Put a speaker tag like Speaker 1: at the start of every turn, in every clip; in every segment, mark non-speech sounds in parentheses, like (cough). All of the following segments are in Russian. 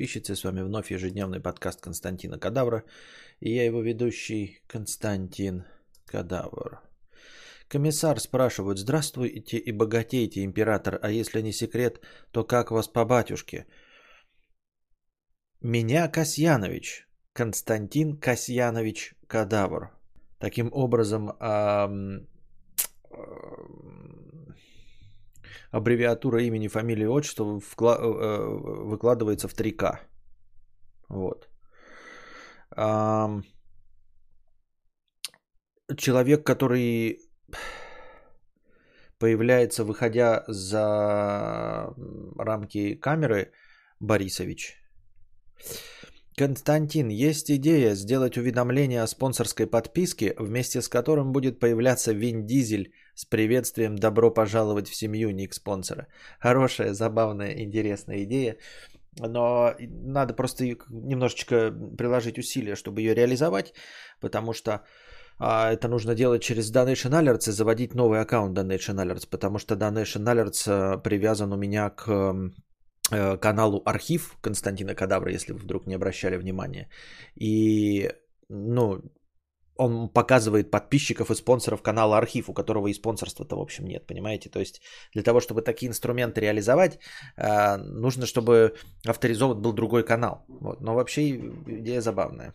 Speaker 1: подписчицы. С вами вновь ежедневный подкаст Константина Кадавра. И я его ведущий Константин Кадавр. Комиссар спрашивает, здравствуйте и богатейте, император, а если не секрет, то как вас по батюшке? Меня Касьянович, Константин Касьянович Кадавр. Таким образом, аббревиатура имени, фамилии, отчества вкла- э, выкладывается в 3К. Вот. Человек, который появляется, выходя за рамки камеры, Борисович. Константин, есть идея сделать уведомление о спонсорской подписке, вместе с которым будет появляться Вин Дизель с приветствием «Добро пожаловать в семью, ник спонсора». Хорошая, забавная, интересная идея, но надо просто немножечко приложить усилия, чтобы ее реализовать, потому что а, это нужно делать через Donation Alerts и заводить новый аккаунт Donation Alerts, потому что Donation Alerts а, привязан у меня к э, каналу Архив Константина Кадавра, если вы вдруг не обращали внимания. И, ну, он показывает подписчиков и спонсоров канала Архив, у которого и спонсорства-то, в общем, нет, понимаете? То есть для того, чтобы такие инструменты реализовать, э, нужно, чтобы авторизован был другой канал. Вот. Но вообще идея забавная.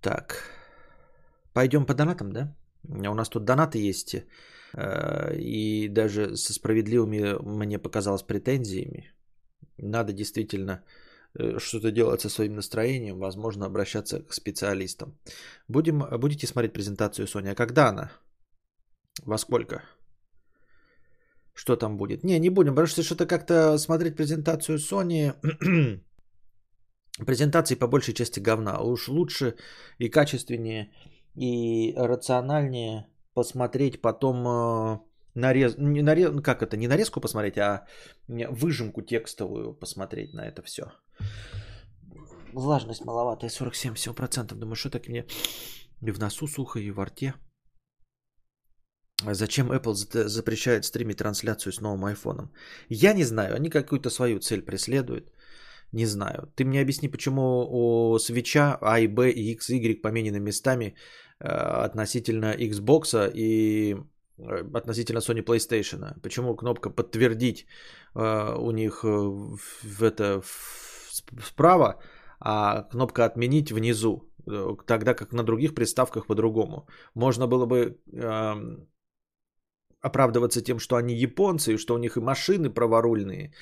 Speaker 1: Так, пойдем по донатам, да? У нас тут донаты есть, э, и даже со справедливыми, мне показалось, претензиями. Надо действительно что-то делать со своим настроением, возможно, обращаться к специалистам. Будем, будете смотреть презентацию Sony. А когда она? Во сколько? Что там будет? Не, не будем, потому что что-то как-то смотреть презентацию Sony... (clears throat) Презентации по большей части говна. Уж лучше и качественнее, и рациональнее посмотреть потом э, нарез, не нарез, как это, не нарезку посмотреть, а выжимку текстовую посмотреть на это все. Влажность маловатая, 47-7%. Думаю, что так мне и в носу сухо, и во рте. А зачем Apple запрещает стримить трансляцию с новым айфоном? Я не знаю, они какую-то свою цель преследуют. Не знаю. Ты мне объясни, почему у свеча А и Б и X, Y поменены местами э, относительно Xbox и относительно Sony PlayStation. Почему кнопка подтвердить э, у них э, в это справа, а кнопка отменить внизу, э, тогда как на других приставках по-другому. Можно было бы э, оправдываться тем, что они японцы, и что у них и машины праворульные.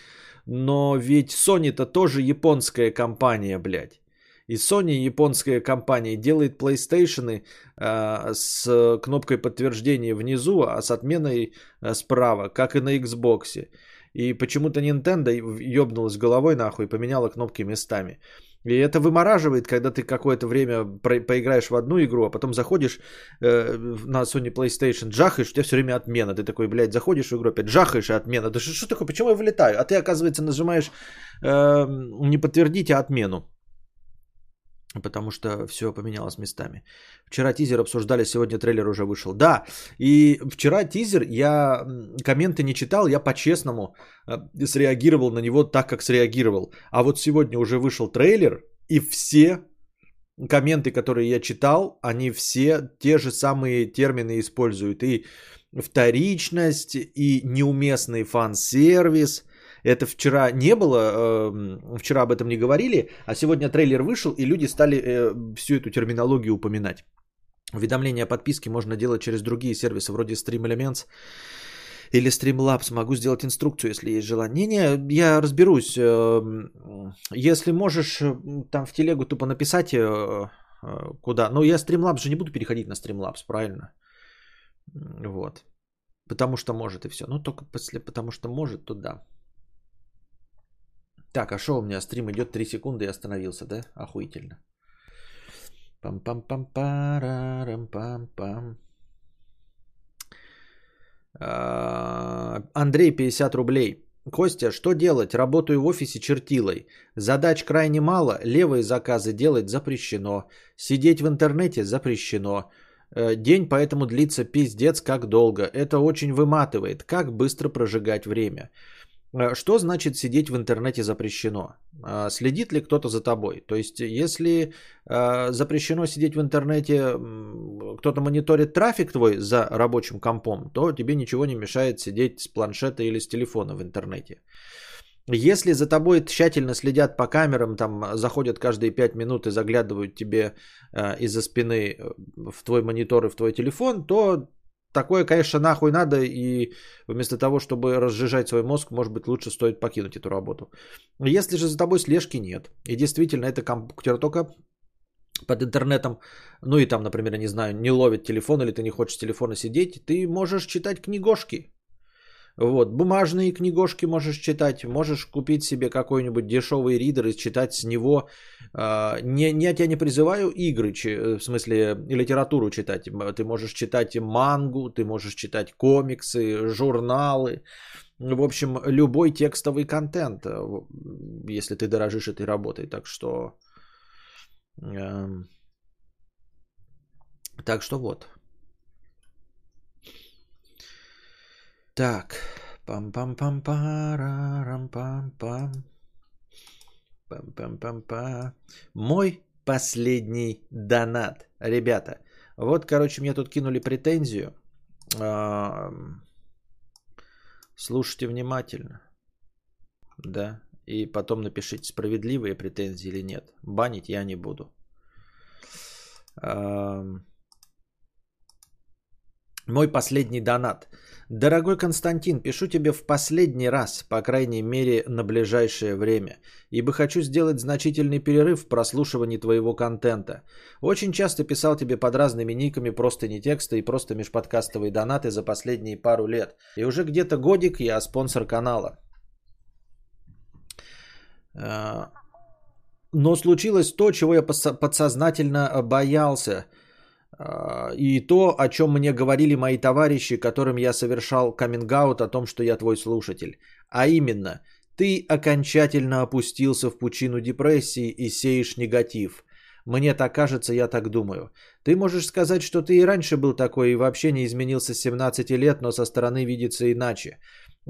Speaker 1: Но ведь Sony-то тоже японская компания, блядь. И Sony, японская компания, делает PlayStation э, с кнопкой подтверждения внизу, а с отменой э, справа, как и на Xbox. И почему-то Nintendo ёбнулась головой нахуй и поменяла кнопки местами. И это вымораживает, когда ты какое-то время про- поиграешь в одну игру, а потом заходишь э, на Sony PlayStation, джахаешь, у тебя все время отмена. Ты такой, блядь, заходишь в игру, опять джахаешь и отмена. Да что, что такое, почему я вылетаю? А ты, оказывается, нажимаешь э, не подтвердить, а отмену потому что все поменялось местами. Вчера тизер обсуждали, сегодня трейлер уже вышел. Да, и вчера тизер, я комменты не читал, я по-честному э, среагировал на него так, как среагировал. А вот сегодня уже вышел трейлер, и все комменты, которые я читал, они все те же самые термины используют. И вторичность, и неуместный фан-сервис, это вчера не было, эм, вчера об этом не говорили, а сегодня трейлер вышел, и люди стали э, всю эту терминологию упоминать. Уведомления о подписке можно делать через другие сервисы, вроде Stream Elements или Streamlabs. Могу сделать инструкцию, если есть желание. Не, я разберусь. Эм, если можешь, там в телегу тупо написать, э, э, куда. Но я Streamlabs же не буду переходить на Streamlabs, правильно? Вот. Потому что может и все. Ну, только после потому что может, то да. Так, а что у меня стрим идет 3 секунды и остановился, да? Охуительно. Пам-пам-пам-парарам-пам-пам. А, Андрей, 50 рублей. Костя, что делать? Работаю в офисе чертилой. Задач крайне мало, левые заказы делать запрещено. Сидеть в интернете запрещено. Э, день поэтому длится пиздец как долго. Это очень выматывает. Как быстро прожигать время? Э, что значит сидеть в интернете запрещено? Э, следит ли кто-то за тобой? То есть, если запрещено сидеть в интернете, кто-то мониторит трафик твой за рабочим компом, то тебе ничего не мешает сидеть с планшета или с телефона в интернете. Если за тобой тщательно следят по камерам, там заходят каждые 5 минут и заглядывают тебе э, из-за спины э, в твой монитор и в твой телефон, то такое, конечно, нахуй надо, и вместо того, чтобы разжижать свой мозг, может быть, лучше стоит покинуть эту работу. Если же за тобой слежки нет, и действительно это компьютер только под интернетом, ну и там, например, я не знаю, не ловит телефон, или ты не хочешь телефона сидеть, ты можешь читать книгошки, вот, бумажные книгошки можешь читать, можешь купить себе какой-нибудь дешевый ридер и читать с него. А, не, не, я тебя не призываю игры, в смысле литературу читать. Ты можешь читать мангу, ты можешь читать комиксы, журналы. В общем, любой текстовый контент, э, если ты дорожишь этой работой. Так что... Эм, так что вот. Так. Пам-пам-пам-парам-пам-пам. Пам-пам-пам-па. Мой последний донат. Ребята, вот, короче, мне тут кинули претензию. Слушайте внимательно. Да. И потом напишите, справедливые претензии или нет. Банить я не буду. Мой последний донат. Дорогой Константин, пишу тебе в последний раз, по крайней мере на ближайшее время, ибо хочу сделать значительный перерыв в прослушивании твоего контента. Очень часто писал тебе под разными никами просто не текста и просто межподкастовые донаты за последние пару лет. И уже где-то годик я спонсор канала. А, но случилось то, чего я подсознательно боялся – и то, о чем мне говорили мои товарищи, которым я совершал каминг о том, что я твой слушатель. А именно, ты окончательно опустился в пучину депрессии и сеешь негатив. Мне так кажется, я так думаю. Ты можешь сказать, что ты и раньше был такой и вообще не изменился с 17 лет, но со стороны видится иначе.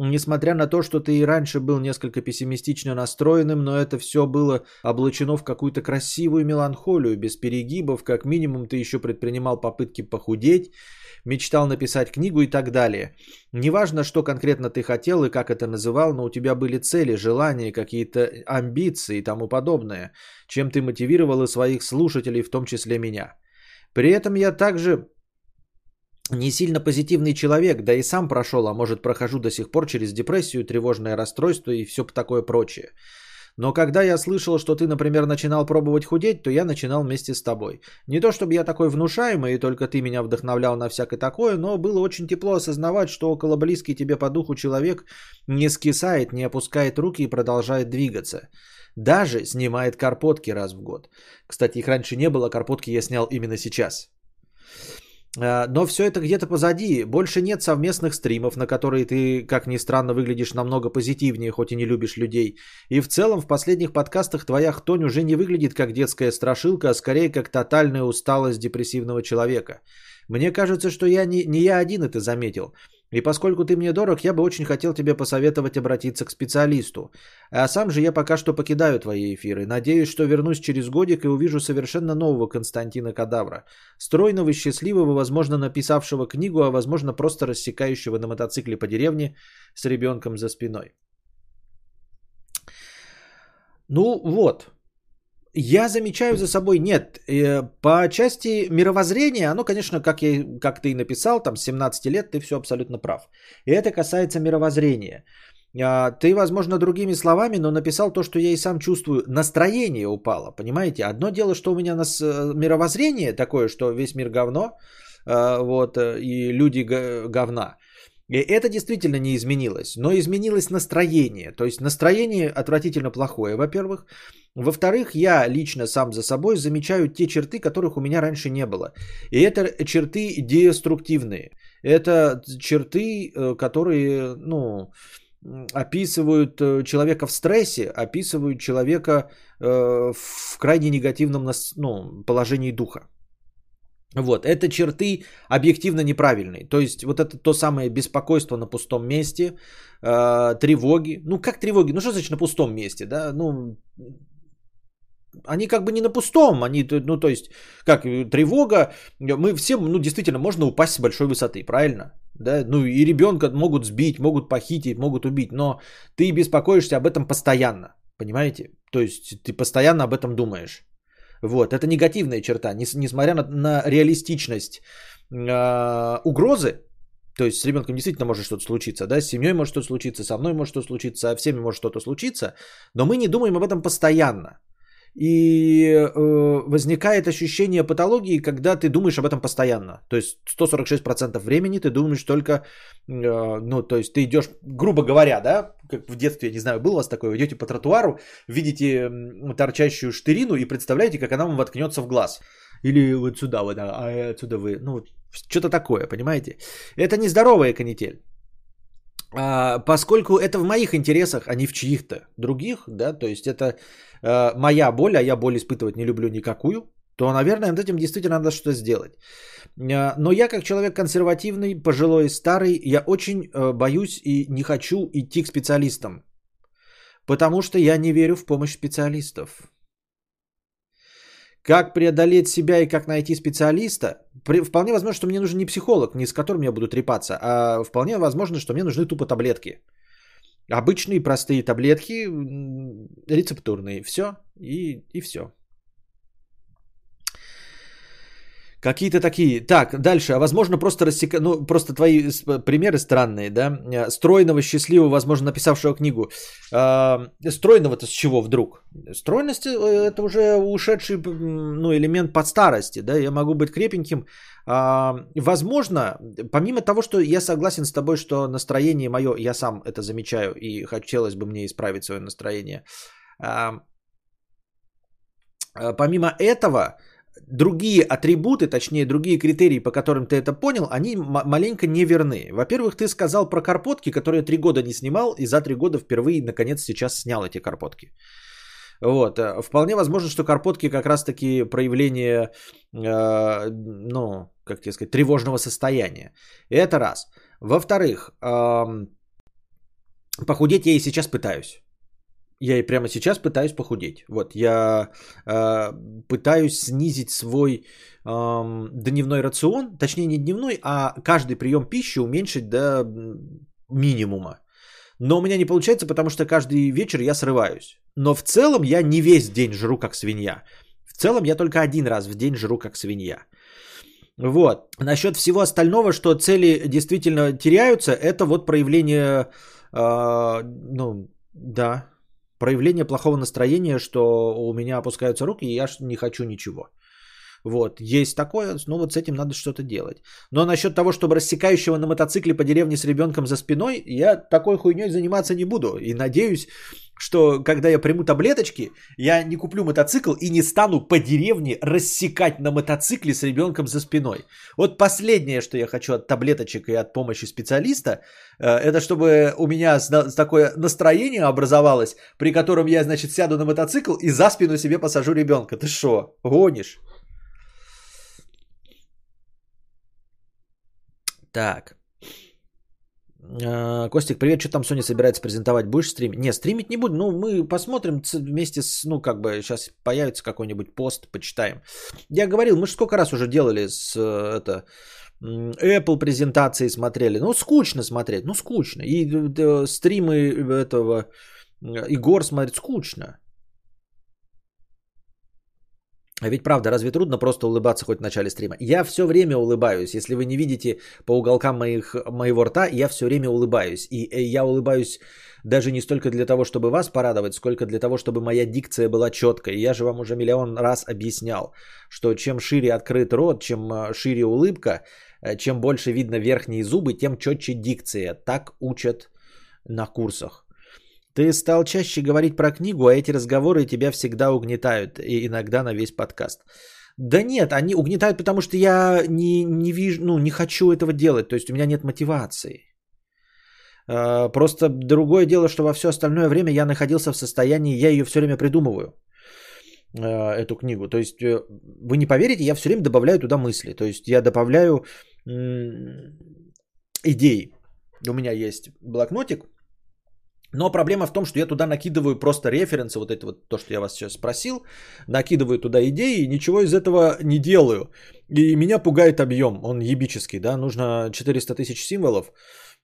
Speaker 1: Несмотря на то, что ты и раньше был несколько пессимистично настроенным, но это все было облачено в какую-то красивую меланхолию, без перегибов, как минимум ты еще предпринимал попытки похудеть, мечтал написать книгу и так далее. Неважно, что конкретно ты хотел и как это называл, но у тебя были цели, желания, какие-то амбиции и тому подобное, чем ты мотивировал и своих слушателей, в том числе меня. При этом я также не сильно позитивный человек, да и сам прошел, а может прохожу до сих пор через депрессию, тревожное расстройство и все такое прочее. Но когда я слышал, что ты, например, начинал пробовать худеть, то я начинал вместе с тобой. Не то чтобы я такой внушаемый, и только ты меня вдохновлял на всякое такое, но было очень тепло осознавать, что около близкий тебе по духу человек не скисает, не опускает руки и продолжает двигаться. Даже снимает карпотки раз в год. Кстати, их раньше не было, карпотки я снял именно сейчас. А, но все это где-то позади. Больше нет совместных стримов, на которые ты, как ни странно, выглядишь намного позитивнее, хоть и не любишь людей. И в целом в последних подкастах твоя хтонь уже не выглядит как детская страшилка, а скорее как тотальная усталость депрессивного человека. Мне кажется, что я не, не я один это заметил. И поскольку ты мне дорог, я бы очень хотел тебе посоветовать обратиться к специалисту. А сам же я пока что покидаю твои эфиры. Надеюсь, что вернусь через годик и увижу совершенно нового Константина Кадавра. Стройного, счастливого, возможно, написавшего книгу, а возможно, просто рассекающего на мотоцикле по деревне с ребенком за спиной. Ну вот, я замечаю за собой, нет, э, по части мировоззрения, оно, конечно, как, я, как ты и написал, там, 17 лет, ты все абсолютно прав. И это касается мировоззрения. А, ты, возможно, другими словами, но написал то, что я и сам чувствую. Настроение упало, понимаете? Одно дело, что у меня нас, э, мировоззрение такое, что весь мир говно, э, вот, и люди говна. И это действительно не изменилось, но изменилось настроение. То есть настроение отвратительно плохое, во-первых. Во-вторых, я лично сам за собой замечаю те черты, которых у меня раньше не было. И это черты деструктивные. Это черты, э, которые, ну, описывают э, человека в стрессе, описывают человека э, в крайне негативном ну, положении духа. Вот, это черты объективно неправильные. То есть вот это то самое беспокойство на пустом месте, э, тревоги. Ну как тревоги? Ну что значит на пустом месте? Да? Ну, они как бы не на пустом, они, ну то есть, как тревога, мы все, ну действительно, можно упасть с большой высоты, правильно? Да, ну и ребенка могут сбить, могут похитить, могут убить, но ты беспокоишься об этом постоянно, понимаете? То есть ты постоянно об этом думаешь. Вот, это негативная черта, несмотря на, на реалистичность э, угрозы, то есть с ребенком действительно может что-то случиться, да, с семьей может что-то случиться, со мной может что-то случиться, со всеми может что-то случиться, но мы не думаем об этом постоянно. И э, возникает ощущение патологии, когда ты думаешь об этом постоянно. То есть 146% времени ты думаешь только, э, ну, то есть ты идешь, грубо говоря, да, как в детстве, я не знаю, было у вас такое, идете по тротуару, видите торчащую штырину и представляете, как она вам воткнется в глаз. Или вот сюда, вот, а отсюда вы, ну, что-то такое, понимаете? Это нездоровая канитель. А, поскольку это в моих интересах, а не в чьих-то других, да, то есть это э, моя боль, а я боль испытывать не люблю никакую, то, наверное, над этим действительно надо что-то сделать. Э, но я, как человек консервативный, пожилой, старый, я очень боюсь и не хочу идти к специалистам, потому что я не верю в помощь специалистов. Как преодолеть себя и как найти специалиста? Вполне возможно, что мне нужен не психолог, не с которым я буду трепаться, а вполне возможно, что мне нужны тупо таблетки. Обычные простые таблетки, рецептурные, все и, и все. Какие-то такие. Так, дальше. А возможно, просто рассека... Ну, просто твои примеры странные, да? Э, стройного, счастливого, возможно, написавшего книгу. А, стройного-то с чего вдруг? Стройность э, это уже ушедший ну, элемент под старости, да? Я могу быть крепеньким. А, возможно, помимо того, что я согласен с тобой, что настроение мое, я сам это замечаю, и хотелось бы мне исправить свое настроение. А, помимо этого, другие атрибуты, точнее другие критерии, по которым ты это понял, они маленько не верны. Во-первых, ты сказал про карпотки, которые три года не снимал, и за три года впервые, наконец, сейчас снял эти карпотки. Вот. Э, вполне возможно, что карпотки как раз-таки проявление, э, ну, как тебе сказать, тревожного состояния. Это раз. Во-вторых, э, похудеть я и сейчас пытаюсь. Я и прямо сейчас пытаюсь похудеть. Вот, я э, пытаюсь снизить свой э, дневной рацион, точнее не дневной, а каждый прием пищи уменьшить до минимума. Но у меня не получается, потому что каждый вечер я срываюсь. Но в целом я не весь день жру как свинья. В целом я только один раз в день жру как свинья. Вот. Насчет всего остального, что цели действительно теряются, это вот проявление, э, ну, да, проявление плохого настроения, что у меня опускаются руки, и я не хочу ничего. Вот, есть такое, ну вот с этим надо что-то делать. Но насчет того, чтобы рассекающего на мотоцикле по деревне с ребенком за спиной, я такой хуйней заниматься не буду. И надеюсь, что когда я приму таблеточки, я не куплю мотоцикл и не стану по деревне рассекать на мотоцикле с ребенком за спиной. Вот последнее, что я хочу от таблеточек и от помощи специалиста, э, это чтобы у меня такое настроение образовалось, при котором я, значит, сяду на мотоцикл и за спину себе посажу ребенка. Ты что, гонишь? Так. А, Костик, привет, что там Sony собирается презентовать? Будешь стримить? Не, стримить не буду. Ну, мы посмотрим вместе с, ну, как бы, сейчас появится какой-нибудь пост, почитаем. Я говорил, мы же сколько раз уже делали с, э, это, Apple презентации смотрели. Ну, скучно смотреть, ну, скучно. И э, стримы этого Игор смотреть скучно. А ведь правда, разве трудно просто улыбаться хоть в начале стрима? Я все время улыбаюсь. Если вы не видите по уголкам моих, моего рта, я все время улыбаюсь. И э, я улыбаюсь даже не столько для того, чтобы вас порадовать, сколько для того, чтобы моя дикция была четкой. Я же вам уже миллион раз объяснял, что чем шире открыт рот, чем э, шире улыбка, э, чем больше видно верхние зубы, тем четче дикция. Так учат на курсах. Ты стал чаще говорить про книгу, а эти разговоры тебя всегда угнетают, и иногда на весь подкаст. Да нет, они угнетают, потому что я не, не вижу, ну, не хочу этого делать, то есть у меня нет мотивации. А, просто другое дело, что во все остальное время я находился в состоянии, я ее все время придумываю. э, эту книгу. То есть э, вы не поверите, я все время добавляю туда мысли. То есть я добавляю идеи. У меня есть блокнотик, но проблема в том, что я туда накидываю просто референсы, вот это вот то, что я вас сейчас спросил, накидываю туда идеи и ничего из этого не делаю. И меня пугает объем, он ебический, да, нужно 400 тысяч символов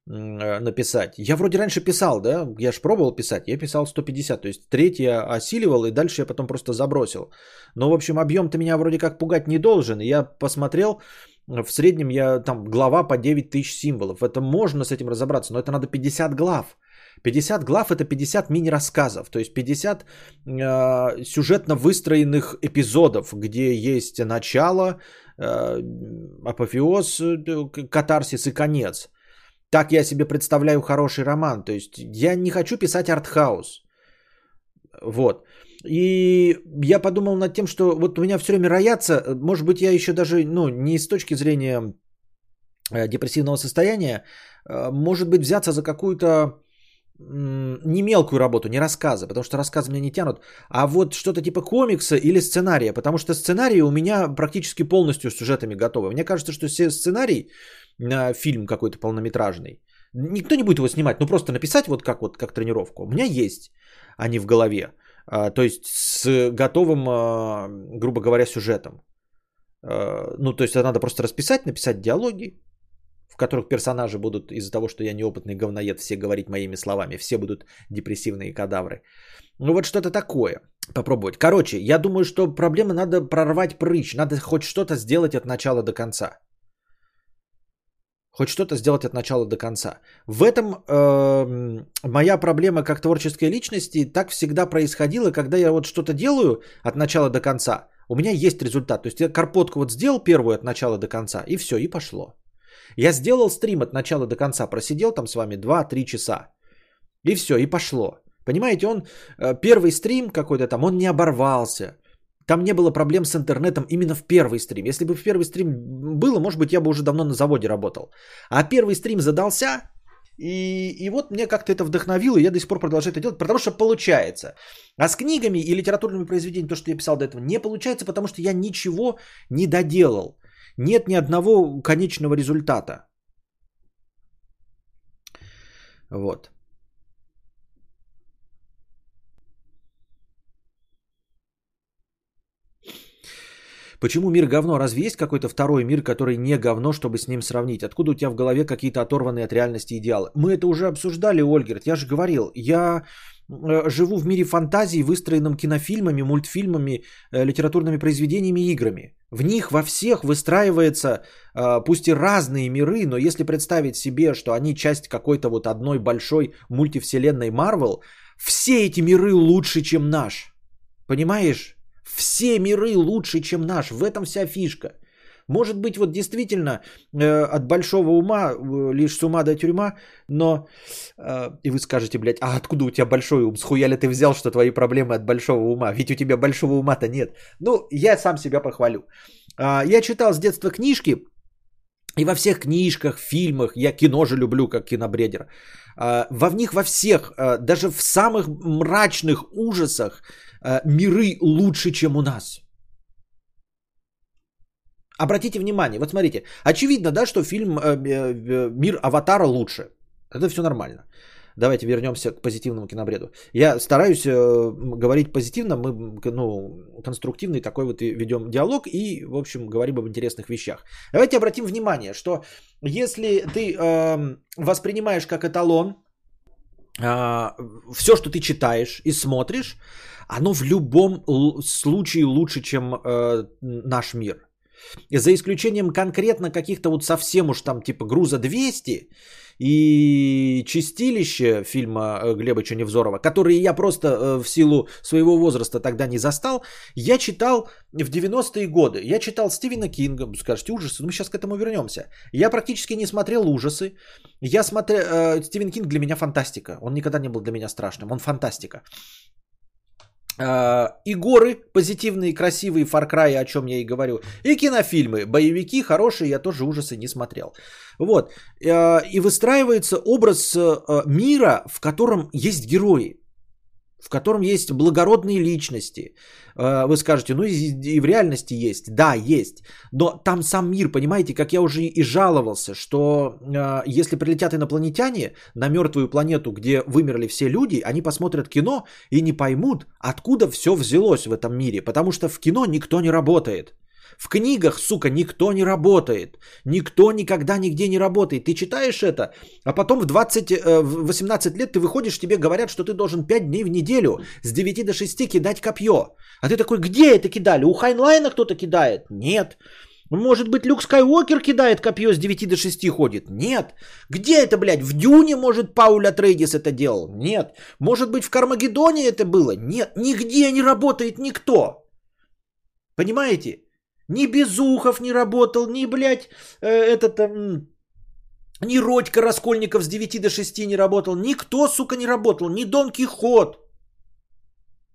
Speaker 1: э, написать. Я вроде раньше писал, да, я же пробовал писать, я писал 150, то есть треть я осиливал и дальше я потом просто забросил. Но, в общем, объем-то меня вроде как пугать не должен. Я посмотрел, в среднем я там глава по 9 тысяч символов. Это можно с этим разобраться, но это надо 50 глав. 50 глав это 50 мини-рассказов, то есть 50 э, сюжетно выстроенных эпизодов, где есть начало, э, апофеоз, э, катарсис и конец. Так я себе представляю хороший роман. То есть я не хочу писать артхаус. Вот. И я подумал над тем, что вот у меня все время роятся, может быть, я еще даже, ну, не с точки зрения э, депрессивного состояния, э, может быть, взяться за какую-то не мелкую работу, не рассказы, потому что рассказы меня не тянут, а вот что-то типа комикса или сценария, потому что сценарии у меня практически полностью с сюжетами готовы. Мне кажется, что все сценарий на фильм какой-то полнометражный, никто не будет его снимать, ну просто написать вот как вот как тренировку. У меня есть они в голове, а, то есть с готовым, а, грубо говоря, сюжетом. А, ну, то есть это надо просто расписать, написать диалоги, в которых персонажи будут из-за того, что я неопытный говноед, все говорить моими словами, все будут депрессивные кадавры. Ну вот что-то такое попробовать. Короче, я думаю, что проблема надо прорвать прыщ, надо хоть что-то сделать от начала до конца. Хоть что-то сделать от начала до конца. В этом э, моя проблема как творческой личности так всегда происходила, когда я вот что-то делаю от начала до конца. У меня есть результат. То есть я карпотку вот сделал первую от начала до конца, и все, и пошло. Я сделал стрим от начала до конца, просидел там с вами 2-3 часа. И все, и пошло. Понимаете, он э, первый стрим какой-то там, он не оборвался. Там не было проблем с интернетом именно в первый стрим. Если бы в первый стрим было, может быть, я бы уже давно на заводе работал. А первый стрим задался, и, и вот мне как-то это вдохновило, и я до сих пор продолжаю это делать, потому что получается. А с книгами и литературными произведениями, то, что я писал до этого, не получается, потому что я ничего не доделал. Нет ни одного конечного результата. Вот. Почему мир говно? Разве есть какой-то второй мир, который не говно, чтобы с ним сравнить? Откуда у тебя в голове какие-то оторванные от реальности идеалы? Мы это уже обсуждали, Ольгерт. Я же говорил, я Э, живу в мире фантазии, выстроенном кинофильмами, мультфильмами, э, литературными произведениями и играми. В них во всех выстраивается, э, пусть и разные миры, но если представить себе, что они часть какой-то вот одной большой мультивселенной Марвел, все эти миры лучше, чем наш. Понимаешь? Все миры лучше, чем наш. В этом вся фишка. Может быть, вот действительно э, от большого ума э, лишь с ума до тюрьма, но... Э, и вы скажете, блядь, а откуда у тебя большой ум? Схуя ли ты взял, что твои проблемы от большого ума? Ведь у тебя большого ума-то нет. Ну, я сам себя похвалю. Э, я читал с детства книжки, и во всех книжках, фильмах, я кино же люблю как кинобредер, э, во в них во всех, э, даже в самых мрачных ужасах, миры лучше, чем у нас – Обратите внимание, вот смотрите, очевидно, да, что фильм э, э, «Мир Аватара» лучше. Это все нормально. Давайте вернемся к позитивному кинобреду. Я стараюсь э, говорить позитивно, мы ну, конструктивный такой вот ведем диалог и, в общем, говорим об интересных вещах. Давайте обратим внимание, что если ты э, воспринимаешь как эталон э, все, что ты читаешь и смотришь, оно в любом случае лучше, чем э, наш мир. За исключением конкретно каких-то вот совсем уж там типа груза 200 и чистилище фильма э, Глеба Чуневзорова, которые я просто э, в силу своего возраста тогда не застал, я читал в 90-е годы. Я читал Стивена Кинга, скажете, ужасы, ну мы сейчас к этому вернемся. Я практически не смотрел ужасы. Я смотрел... Э, Стивен Кинг для меня фантастика. Он никогда не был для меня страшным. Он фантастика. А, и горы позитивные, красивые, Far Cry, о чем я и говорю. И кинофильмы, боевики хорошие, я тоже ужасы не смотрел. Вот. А, и выстраивается образ а, мира, в котором есть герои. В котором есть благородные личности. Э, вы скажете, ну и в реальности есть. Да, есть. Но там сам мир, понимаете, как я уже и жаловался, что э, если прилетят инопланетяне на мертвую планету, где вымерли все люди, они посмотрят кино и не поймут, откуда все взялось в этом мире. Потому что в кино никто не работает. В книгах, сука, никто не работает. Никто никогда нигде не работает. Ты читаешь это, а потом в 20, э, в 18 лет ты выходишь, тебе говорят, что ты должен 5 дней в неделю с 9 до 6 кидать копье. А ты такой, где это кидали? У Хайнлайна кто-то кидает? Нет. Может быть, Люк Скайуокер кидает копье с 9 до 6 ходит? Нет. Где это, блядь? В Дюне, может, Пауля Трейдис это делал? Нет. Может быть, в Кармагеддоне это было? Нет. Нигде не работает никто. Понимаете? Ни Безухов не работал, ни, блядь, э, этот... Э, ни Родька Раскольников с 9 до 6 не работал. Никто, сука, не работал. Ни Дон Кихот.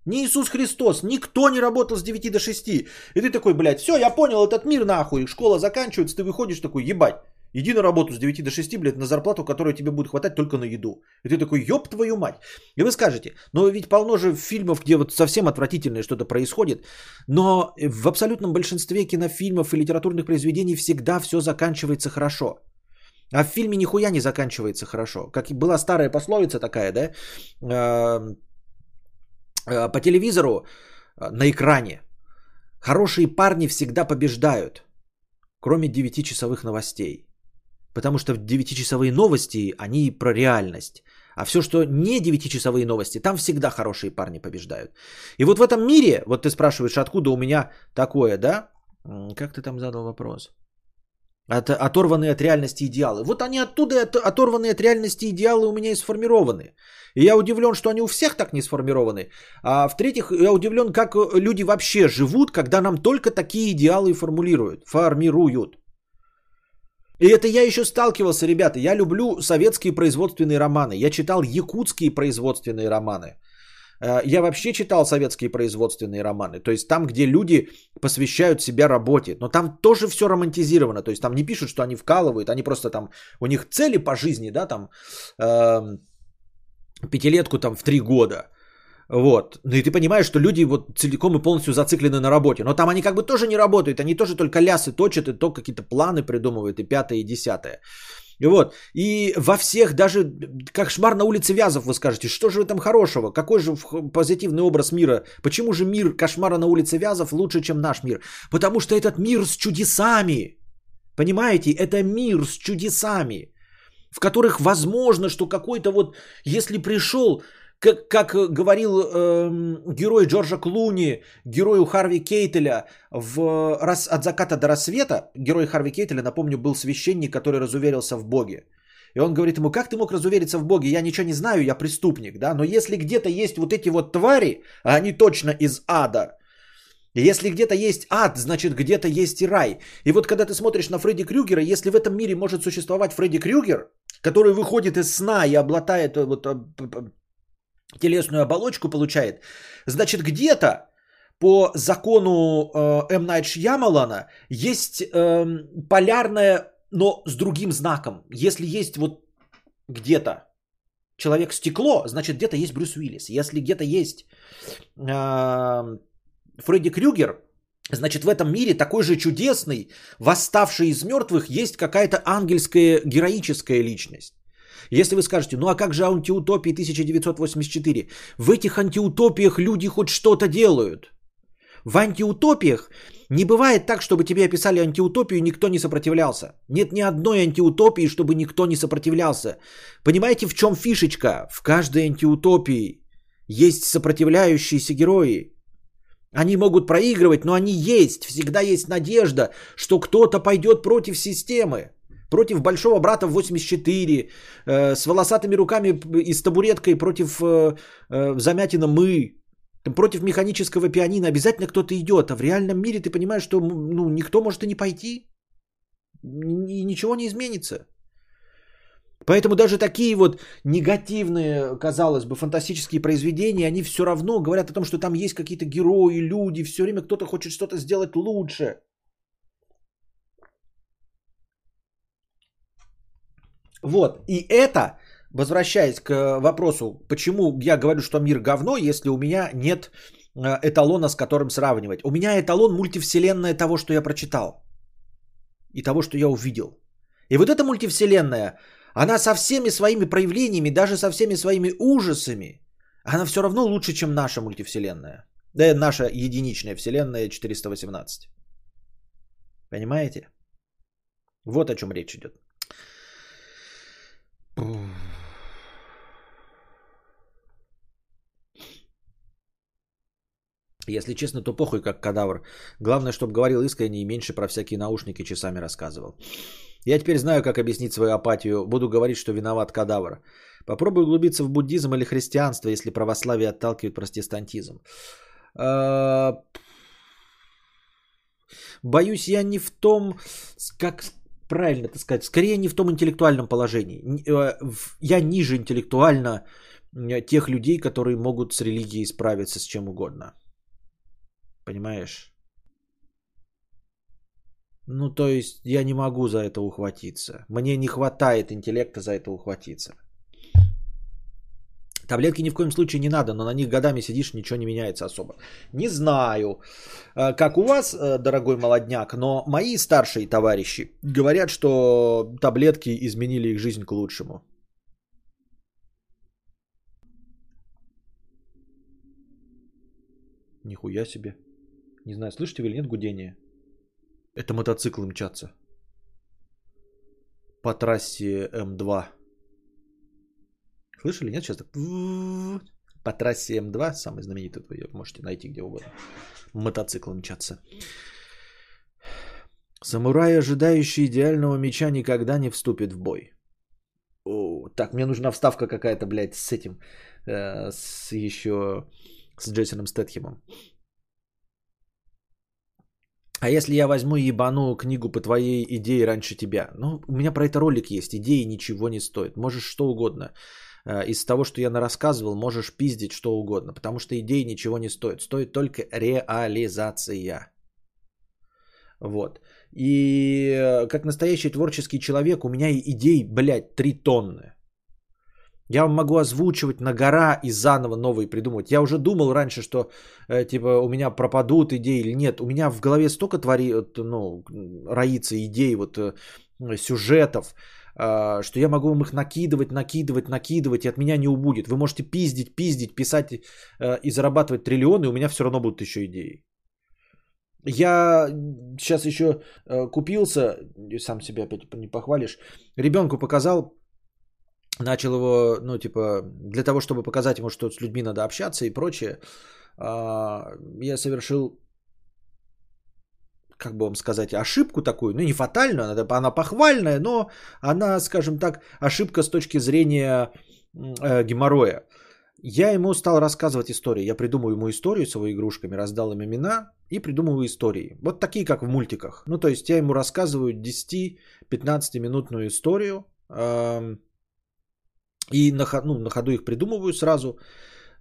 Speaker 1: Ни Иисус Христос. Никто не работал с 9 до 6. И ты такой, блядь, все, я понял этот мир нахуй. Школа заканчивается, ты выходишь такой, ебать. Иди на работу с 9 до 6, блядь, на зарплату, которая тебе будет хватать только на еду. И ты такой, ёб твою мать. И вы скажете, но ведь полно же фильмов, где вот совсем отвратительное что-то происходит. Но в абсолютном большинстве кинофильмов и литературных произведений всегда все заканчивается хорошо. А в фильме нихуя не заканчивается хорошо. Как была старая пословица такая, да? Э, э, по телевизору э, на экране. Хорошие парни всегда побеждают, кроме 9-часовых новостей. Потому что 9-часовые новости, они про реальность. А все, что не 9-часовые новости, там всегда хорошие парни побеждают. И вот в этом мире, вот ты спрашиваешь, откуда у меня такое, да? Как ты там задал вопрос? От, оторванные от реальности идеалы. Вот они оттуда, от, оторванные от реальности идеалы у меня и сформированы. И я удивлен, что они у всех так не сформированы. А в-третьих, я удивлен, как люди вообще живут, когда нам только такие идеалы формулируют, формируют. И это я еще сталкивался, ребята. Я люблю советские производственные романы. Я читал якутские производственные романы. Э, я вообще читал советские производственные романы. То есть там, где люди посвящают себя работе. Но там тоже все романтизировано. То есть там не пишут, что они вкалывают. Они просто там, у них цели по жизни, да, там э, пятилетку там в три года. Вот. Ну и ты понимаешь, что люди вот целиком и полностью зациклены на работе. Но там они как бы тоже не работают. Они тоже только лясы точат и то какие-то планы придумывают и пятое, и десятое. И вот. И во всех, даже как шмар на улице Вязов, вы скажете, что же в этом хорошего? Какой же позитивный образ мира? Почему же мир кошмара на улице Вязов лучше, чем наш мир? Потому что этот мир с чудесами. Понимаете? Это мир с чудесами в которых возможно, что какой-то вот, если пришел как, как говорил э, герой Джорджа Клуни, герою Харви Кейтеля в раз, «От заката до рассвета», герой Харви Кейтеля, напомню, был священник, который разуверился в Боге. И он говорит ему, как ты мог разувериться в Боге? Я ничего не знаю, я преступник, да? Но если где-то есть вот эти вот твари, а они точно из ада, если где-то есть ад, значит где-то есть и рай. И вот когда ты смотришь на Фредди Крюгера, если в этом мире может существовать Фредди Крюгер, который выходит из сна и обладает э, вот телесную оболочку получает, значит где-то по закону э, М. Найт Шьямалана есть э, полярная, но с другим знаком. Если есть вот где-то человек-стекло, значит где-то есть Брюс Уиллис. Если где-то есть э, Фредди Крюгер, значит в этом мире такой же чудесный, восставший из мертвых, есть какая-то ангельская героическая личность. Если вы скажете, ну а как же антиутопии 1984? В этих антиутопиях люди хоть что-то делают. В антиутопиях не бывает так, чтобы тебе описали антиутопию и никто не сопротивлялся. Нет ни одной антиутопии, чтобы никто не сопротивлялся. Понимаете, в чем фишечка? В каждой антиутопии есть сопротивляющиеся герои. Они могут проигрывать, но они есть. Всегда есть надежда, что кто-то пойдет против системы против большого брата в 84, э, с волосатыми руками и с табуреткой против э, э, замятина мы, против механического пианино обязательно кто-то идет, а в реальном мире ты понимаешь, что ну, никто может и не пойти, и ничего не изменится. Поэтому даже такие вот негативные, казалось бы, фантастические произведения, они все равно говорят о том, что там есть какие-то герои, люди, все время кто-то хочет что-то сделать лучше. Вот. И это возвращаясь к вопросу, почему я говорю, что мир говно, если у меня нет э, эталона, с которым сравнивать. У меня эталон мультивселенная того, что я прочитал. И того, что я увидел. И вот эта мультивселенная, она со всеми своими проявлениями, даже со всеми своими ужасами, она все равно лучше, чем наша мультивселенная. Да, наша единичная вселенная 418. Понимаете? Вот о чем речь идет. Если честно, то похуй как кадавр. Главное, чтобы говорил искренне и меньше про всякие наушники часами рассказывал. Я теперь знаю, как объяснить свою апатию. Буду говорить, что виноват кадавр. Попробуй углубиться в буддизм или христианство, если православие отталкивает протестантизм. А, боюсь, я не в том, как правильно это сказать, скорее не в том интеллектуальном положении. Э, я ниже интеллектуально тех людей, которые могут с религией справиться с чем угодно. Понимаешь? Ну, то есть я не могу за это ухватиться. Мне не хватает интеллекта за это ухватиться. Таблетки ни в коем случае не надо, но на них годами сидишь, ничего не меняется особо. Не знаю, э, как у вас, э, дорогой молодняк, но мои старшие товарищи говорят, что таблетки изменили их жизнь к лучшему. Нихуя себе. Не знаю, слышите вы или нет гудение? Это мотоциклы мчатся. По трассе М2. Слышали, нет? Сейчас так... По трассе М2, самый знаменитый, вы можете найти где угодно. Мотоцикл мчаться. Самурай, ожидающий идеального меча, никогда не вступит в бой. О, так, мне нужна вставка какая-то, блядь, с этим. Э, с еще с Джейсоном Стэтхемом. А если я возьму и ебану книгу по твоей идее раньше тебя? Ну, у меня про это ролик есть. Идеи ничего не стоят. Можешь что угодно. Э, из того, что я нарассказывал, можешь пиздить что угодно. Потому что идеи ничего не стоят. Стоит только реализация. Вот. И э, как настоящий творческий человек, у меня идей, блядь, три тонны. Я вам могу озвучивать на гора и заново новые придумывать. Я уже думал раньше, что э, типа у меня пропадут идеи или нет. У меня в голове столько твори, ну, роится идей, вот э, сюжетов, что я могу вам их накидывать, накидывать, накидывать, и от меня не убудет. Вы можете пиздить, пиздить, писать э, и зарабатывать триллионы, и у меня все равно будут еще идеи. Я сейчас еще э, купился, сам себя опять не похвалишь, ребенку показал начал его, ну, типа, для того, чтобы показать ему, что с людьми надо общаться и прочее, а, я совершил, как бы вам сказать, ошибку такую, ну, не фатальную, она, она похвальная, но она, скажем так, ошибка с точки зрения э, геморроя. Я ему стал рассказывать истории. Я придумываю ему историю с его игрушками, раздал им имена и придумываю истории. Вот такие, как в мультиках. Ну, то есть я ему рассказываю 10-15 минутную историю, и на, ну, на ходу их придумываю сразу.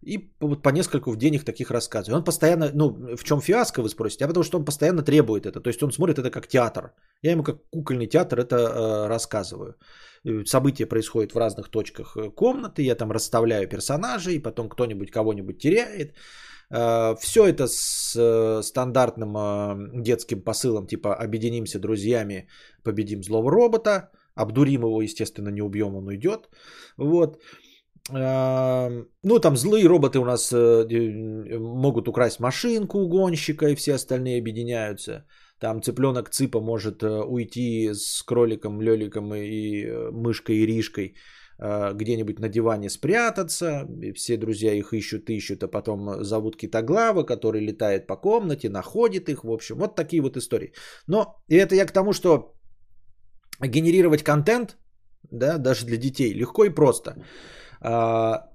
Speaker 1: И вот по нескольку в день их таких рассказываю. Он постоянно, ну, в чем фиаско, вы спросите? А потому что он постоянно требует это. То есть он смотрит это как театр. Я ему как кукольный театр это э, рассказываю. События происходят в разных точках э, комнаты. Я там расставляю персонажей, потом кто-нибудь кого-нибудь теряет. Э, все это с э, стандартным детским посылом, типа объединимся друзьями, победим злого робота Обдурим его, естественно, не убьем, он уйдет. Вот. Ну, там злые роботы у нас э, могут украсть машинку у гонщика, и все остальные объединяются. Там цыпленок Цыпа может э, уйти с кроликом, леликом и э, мышкой и ришкой где-нибудь на диване спрятаться. И все друзья их ищут, ищут, а потом зовут китоглава, который летает по комнате, находит их. В общем, вот такие вот истории. Но и это я к тому, что генерировать контент, да, даже для детей, легко и просто. А,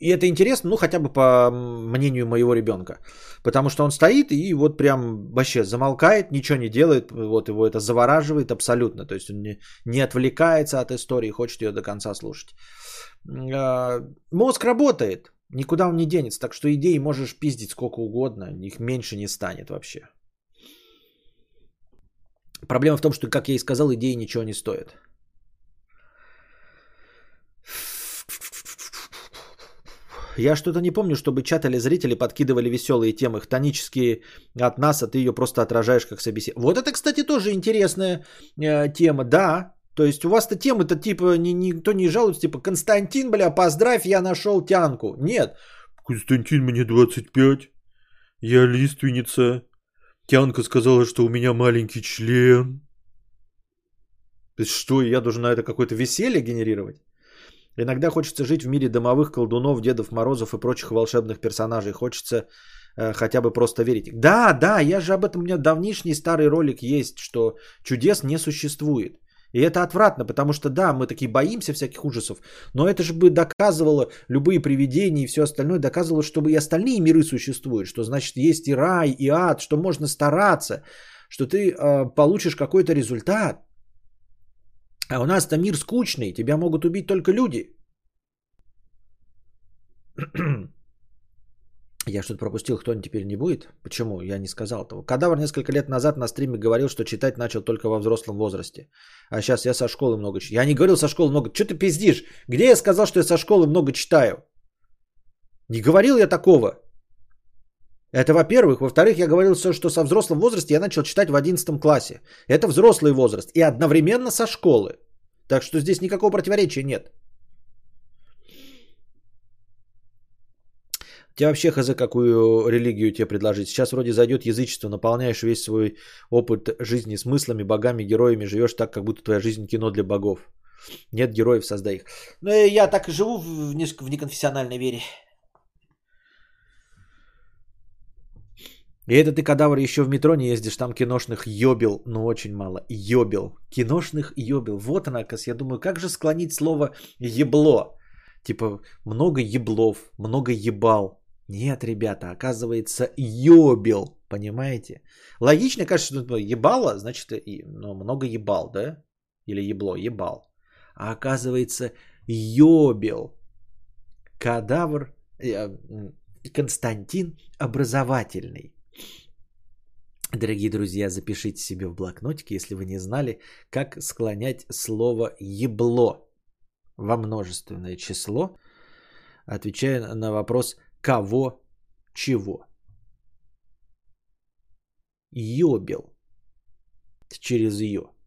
Speaker 1: и это интересно, ну, хотя бы по мнению моего ребенка. Потому что он стоит и вот прям вообще замолкает, ничего не делает, вот его это завораживает абсолютно. То есть он не, не отвлекается от истории, хочет ее до конца слушать. А, мозг работает, никуда он не денется, так что идей можешь пиздить сколько угодно, их меньше не станет вообще. Проблема в том, что, как я и сказал, идеи ничего не стоят. Я что-то не помню, чтобы чат или зрители подкидывали веселые темы, хтонические от нас, а ты ее просто отражаешь как собеседник. Вот это, кстати, тоже интересная э, тема, да. То есть у вас-то темы-то типа ни, никто не жалуется, типа Константин, бля, поздравь, я нашел тянку. Нет. Константин, мне 25, я лиственница. Тянка сказала, что у меня маленький член. Что, я должен на это какое-то веселье генерировать? Иногда хочется жить в мире домовых колдунов, Дедов Морозов и прочих волшебных персонажей. Хочется э, хотя бы просто верить. Да, да, я же об этом, у меня давнишний старый ролик есть, что чудес не существует. И это отвратно, потому что да, мы такие боимся всяких ужасов, но это же бы доказывало любые привидения и все остальное, доказывало, чтобы и остальные миры существуют, что значит есть и рай, и ад, что можно стараться, что ты э, получишь какой-то результат. А у нас-то мир скучный, тебя могут убить только люди. (clears throat) Я что-то пропустил, кто теперь не будет? Почему? Я не сказал этого. Кадавр несколько лет назад на стриме говорил, что читать начал только во взрослом возрасте. А сейчас я со школы много читаю. Я не говорил со школы много. Что ты пиздишь? Где я сказал, что я со школы много читаю? Не говорил я такого. Это во-первых. Во-вторых, я говорил, что со взрослым возрасте я начал читать в 11 классе. Это взрослый возраст. И одновременно со школы. Так что здесь никакого противоречия нет. Тебе вообще хз, какую религию тебе предложить? Сейчас вроде зайдет язычество, наполняешь весь свой опыт жизни смыслами, богами, героями, живешь так, как будто твоя жизнь кино для богов. Нет героев, создай их. Ну, я так и живу в, неконфессиональной вере. И это ты, кадавр, еще в метро не ездишь, там киношных ёбил, ну очень мало. Ёбил. Киношных ёбил. Вот она. Я думаю, как же склонить слово ебло? Типа, много еблов, много ебал. Нет, ребята, оказывается, ёбил. Понимаете? Логично, кажется, что ебало, значит, ну, много ебал, да? Или ебло, ебал. А оказывается, ёбил. Кадавр, э, Константин образовательный. Дорогие друзья, запишите себе в блокнотике, если вы не знали, как склонять слово «ебло» во множественное число, отвечая на вопрос «кого, чего». Ёбил через «ё».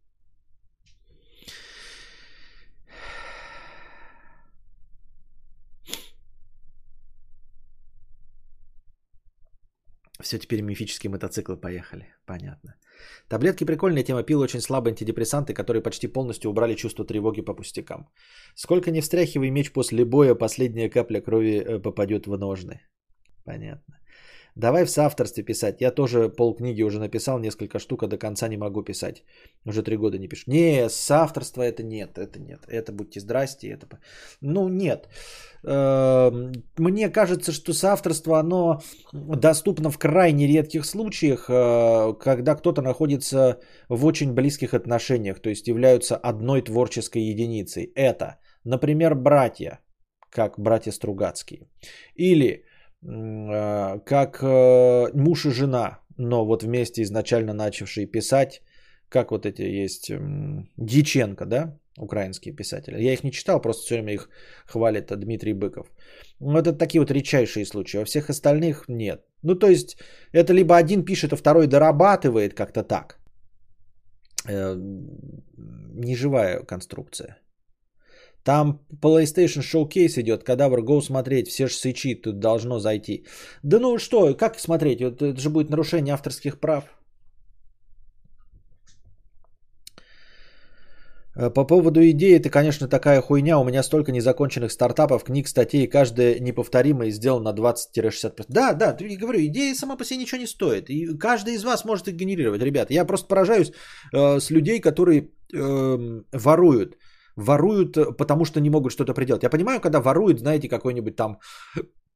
Speaker 1: Все, теперь мифические мотоциклы поехали. Понятно. Таблетки прикольная тема. Пил очень слабые антидепрессанты, которые почти полностью убрали чувство тревоги по пустякам. Сколько не встряхивай меч после боя, последняя капля крови э, попадет в ножны. Понятно. Давай в соавторстве писать. Я тоже полкниги уже написал, несколько штук, а до конца не могу писать. Уже три года не пишу. Не, соавторство это нет, это нет. Это будьте здрасте. Это... Ну, нет. Эм, мне кажется, что соавторство, оно доступно в крайне редких случаях, э, когда кто-то находится в очень близких отношениях, то есть являются одной творческой единицей. Это, например, братья, как братья Стругацкие. Или как э, муж и жена, но вот вместе изначально начавшие писать, как вот эти есть Диченко, да, украинские писатели. Я их не читал, просто все время их хвалит Дмитрий Быков. Вот это такие вот редчайшие случаи. Во всех остальных нет. Ну, то есть, это либо один пишет, а второй дорабатывает как-то так. Э, неживая конструкция. Там PlayStation Showcase идет, кадавр, go смотреть, все же сычи, тут должно зайти. Да ну что, как смотреть? Это же будет нарушение авторских прав. Э, по поводу идеи, это, конечно, такая хуйня. У меня столько незаконченных стартапов, книг, статей, каждая неповторимая сделана на 20-60%. Да, да, ты говорю, идея сама по себе ничего не стоит. И каждый из вас может их генерировать, ребята. Я просто поражаюсь э, с людей, которые э, воруют воруют, э, потому что не могут что-то приделать. Я понимаю, когда воруют, знаете, какой-нибудь там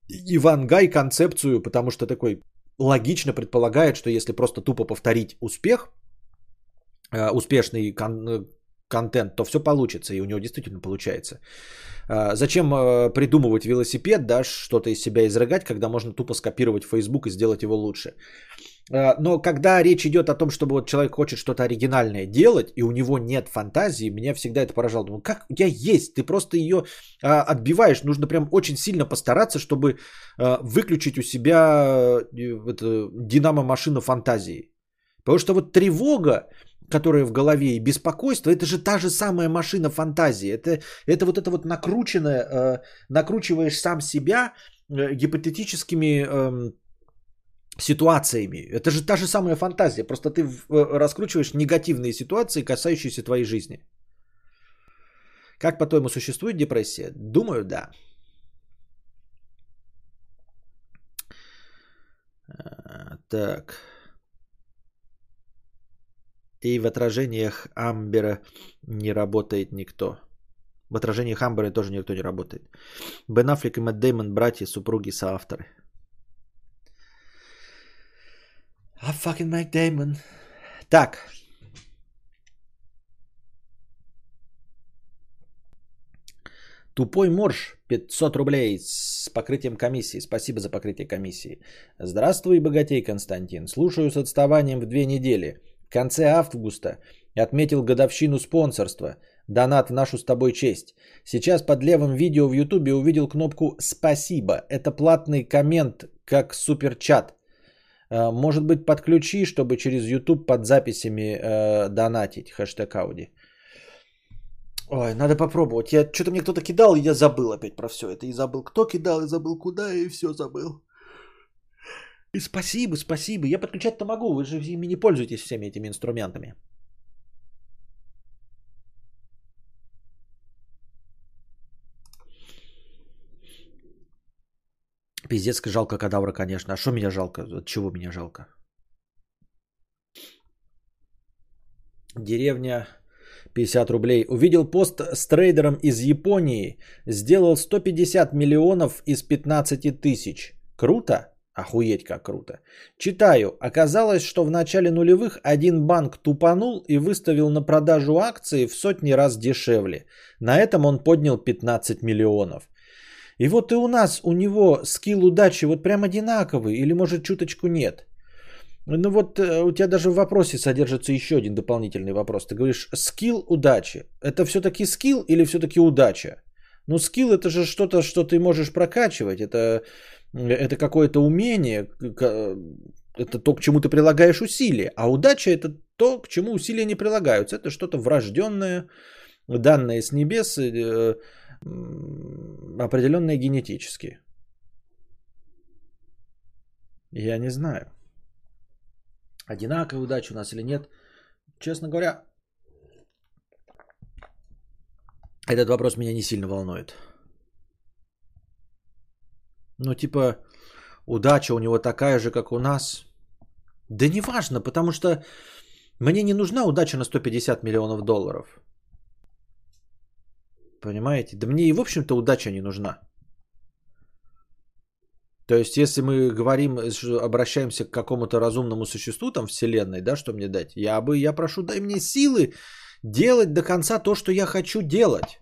Speaker 1: Иван Гай концепцию, потому что такой логично предполагает, что если просто тупо повторить успех, э, успешный кон- э, контент, то все получится, и у него действительно получается. Зачем придумывать велосипед, да, что-то из себя изрыгать, когда можно тупо скопировать Facebook и сделать его лучше? Э, но когда речь идет о том, чтобы вот человек хочет что-то оригинальное делать, и у него нет фантазии, меня всегда это поражало. Думаю, как тебя есть, ты просто ее а, отбиваешь. Нужно прям очень сильно постараться, чтобы а, выключить у себя это, динамо-машину фантазии. Потому что вот тревога, которая в голове, и беспокойство, это же та же самая машина фантазии. Это, это вот это вот накрученное, э, накручиваешь сам себя э, гипотетическими э, ситуациями. Это же та же самая фантазия, просто ты э, раскручиваешь негативные ситуации, касающиеся твоей жизни. Как по-твоему существует депрессия? Думаю, да. Э, так. И в отражениях Амбера не работает никто. В отражениях Амбера тоже никто не работает. Бен Аффлек и Мэтт Дэймон, братья, супруги, соавторы. I fucking Mike Damon. Так. Тупой морж 500 рублей с покрытием комиссии. Спасибо за покрытие комиссии. Здравствуй, богатей Константин. Слушаю с отставанием в две недели. В конце августа отметил годовщину спонсорства. Донат в нашу с тобой честь. Сейчас под левым видео в ютубе увидел кнопку «Спасибо». Это платный коммент, как суперчат. Э, может быть, подключи, чтобы через YouTube под записями э, донатить. Хэштег Ауди. Ой, надо попробовать. Я что-то мне кто-то кидал, и я забыл опять про все это. И забыл, кто кидал, и забыл куда, и все забыл. И спасибо, спасибо. Я подключать-то могу, вы же ими не пользуетесь всеми этими инструментами. Пиздец, жалко кадавра, конечно. А что меня жалко? От чего меня жалко? Деревня 50 рублей. Увидел пост с трейдером из Японии. Сделал 150 миллионов из 15 тысяч. Круто? Охуеть как круто. Читаю. Оказалось, что в начале нулевых один банк тупанул и выставил на продажу акции в сотни раз дешевле. На этом он поднял 15 миллионов. И вот и у нас, у него скилл удачи вот прям одинаковый или может чуточку нет. Ну вот э, у тебя даже в вопросе содержится еще один дополнительный вопрос. Ты говоришь скилл удачи. Это все-таки скилл или все-таки удача? Ну скилл это же что-то, что ты можешь прокачивать. Это, это какое-то умение, это то, к чему ты прилагаешь усилия. А удача это то, к чему усилия не прилагаются. Это что-то врожденное, данное с небес, э, определенные генетически. Я не знаю. Одинаковая удача у нас или нет. Честно говоря, этот вопрос меня не сильно волнует. Ну, типа, удача у него такая же, как у нас. Да не важно, потому что мне не нужна удача на 150 миллионов долларов. Понимаете? Да мне и в общем-то удача не нужна. То есть, если мы говорим, обращаемся к какому-то разумному существу там Вселенной, да, что мне дать? Я бы, я прошу, дай мне силы делать до конца то, что я хочу делать.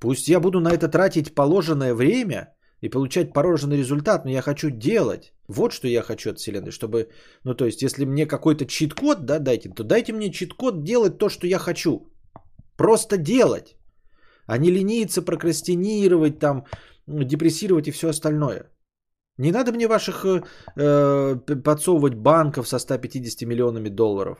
Speaker 1: Пусть я буду на это тратить положенное время и получать положенный результат, но я хочу делать. Вот что я хочу от Вселенной, чтобы, ну то есть, если мне какой-то чит-код, да, дайте, то дайте мне чит-код делать то, что я хочу. Просто делать а не лениться, прокрастинировать, там, депрессировать и все остальное. Не надо мне ваших э, э подсовывать банков со 150 миллионами долларов.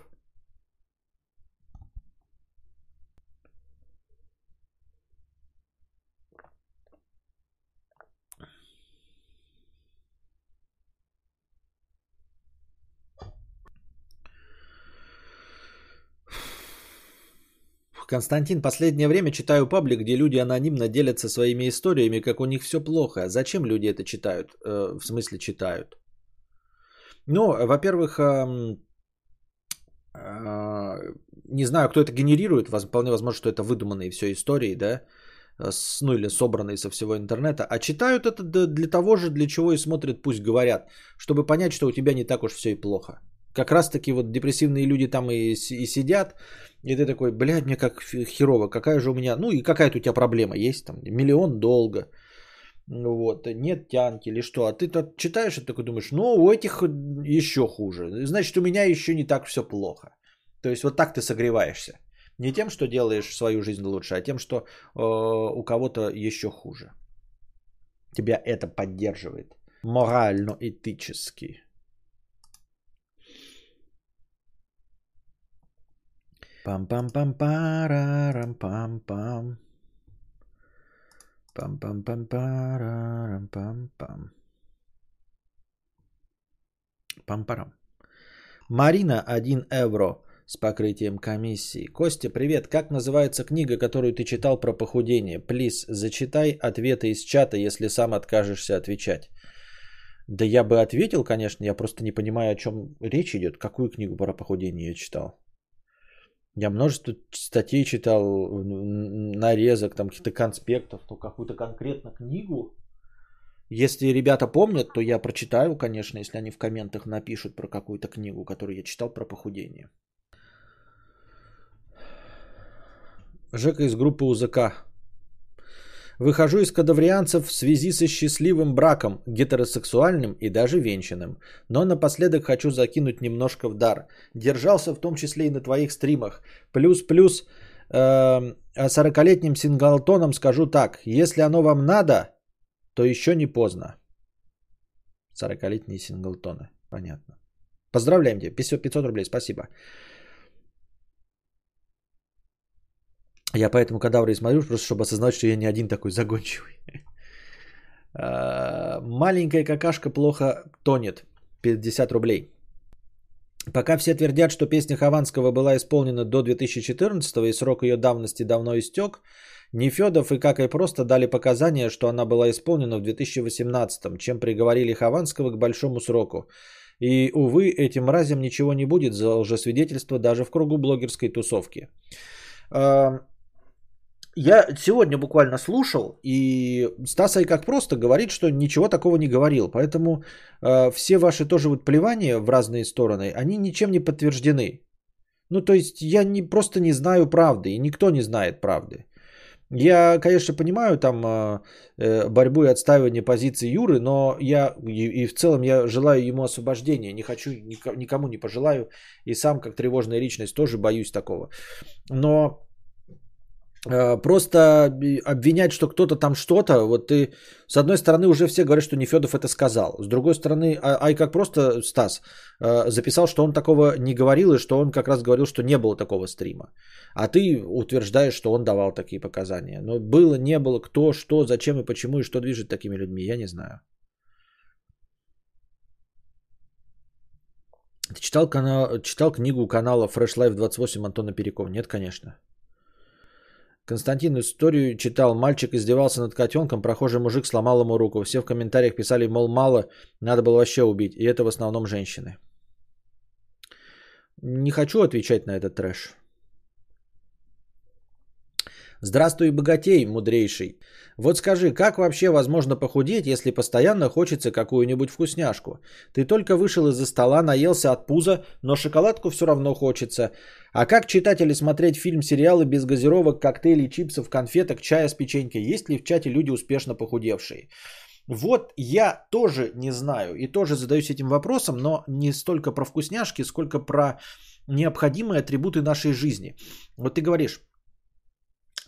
Speaker 1: Константин, последнее время читаю паблик, где люди анонимно делятся своими историями, как у них все плохо. Зачем люди это читают? Э, в смысле читают? Ну, во-первых, э, не знаю, кто это генерирует. Вполне возможно, что это выдуманные все истории, да? ну или собранные со всего интернета, а читают это для того же, для чего и смотрят, пусть говорят, чтобы понять, что у тебя не так уж все и плохо. Как раз таки вот депрессивные люди там и, и сидят, и ты такой, блядь, мне как херово, какая же у меня, ну и какая-то у тебя проблема есть, там, миллион долга, вот, нет тянки или что, а ты тут читаешь и такой думаешь, ну, у этих еще хуже, значит, у меня еще не так все плохо. То есть вот так ты согреваешься. Не тем, что делаешь свою жизнь лучше, а тем, что э, у кого-то еще хуже. Тебя это поддерживает. Морально-этически. Пам-пам-пам-парарам-пам-пам. Пам-пам-пам-парарам-пам-пам. Пам-парам. Марина 1 евро с покрытием комиссии. Костя, привет. Как называется книга, которую ты читал про похудение? Плиз, зачитай ответы из чата, если сам откажешься отвечать. Да я бы ответил, конечно, я просто не понимаю, о чем речь идет. Какую книгу про похудение я читал? Я множество статей читал, нарезок, там каких-то конспектов, то какую-то конкретно книгу. Если ребята помнят, то я прочитаю, конечно, если они в комментах напишут про какую-то книгу, которую я читал про похудение. Жека из группы УЗК. Выхожу из кадаврианцев в связи со счастливым браком, гетеросексуальным и даже венчанным. Но напоследок хочу закинуть немножко в дар. Держался в том числе и на твоих стримах. Плюс-плюс э, 40-летним синглтоном скажу так. Если оно вам надо, то еще не поздно. 40-летние синглтоны. Понятно. Поздравляем тебя. 500 рублей. Спасибо. Я поэтому кадавры смотрю, просто чтобы осознать, что я не один такой загончивый. (laughs) А, маленькая какашка плохо тонет. 50 рублей. Пока все твердят, что песня Хованского была исполнена до 2014 и срок ее давности давно истек, Нефедов и как и просто дали показания, что она была исполнена в 2018, чем приговорили Хованского к большому сроку. И, увы, этим мразям ничего не будет за лжесвидетельство даже в кругу блогерской тусовки. Я сегодня буквально слушал, и Стаса и как просто говорит, что ничего такого не говорил. Поэтому э, все ваши тоже вот плевания в разные стороны, они ничем не подтверждены. Ну, то есть я не, просто не знаю правды, и никто не знает правды. Я, конечно, понимаю там э, э борьбу и отстаивание позиции Юры, но я и, и в целом я желаю ему освобождения. Не хочу, никому не пожелаю. И сам, как тревожная личность, тоже боюсь такого. Но просто обвинять, что кто-то там что-то, вот ты, с одной стороны, уже все говорят, что Нефедов это сказал. С другой стороны, а, ай как просто Стас э, записал, что он такого не говорил, и что он как раз говорил, что не было такого стрима. А ты утверждаешь, что он давал такие показания. Но было, не было, кто, что, зачем и почему, и что движет такими людьми, я не знаю. Ты читал, канал, читал книгу канала Fresh Life 28 Антона Перекова? Нет, конечно. Константин историю читал. Мальчик издевался над котенком, прохожий мужик сломал ему руку. Все в комментариях писали, мол, мало, надо было вообще убить. И это в основном женщины. Не хочу отвечать на этот трэш. Здравствуй, богатей, мудрейший. Вот скажи, как вообще возможно похудеть, если постоянно хочется какую-нибудь вкусняшку? Ты только вышел из-за стола, наелся от пуза, но шоколадку все равно хочется. А как читать или смотреть фильм, сериалы без газировок, коктейлей, чипсов, конфеток, чая с печенькой? Есть ли в чате люди успешно похудевшие? Вот я тоже не знаю и тоже задаюсь этим вопросом, но не столько про вкусняшки, сколько про необходимые атрибуты нашей жизни. Вот ты говоришь,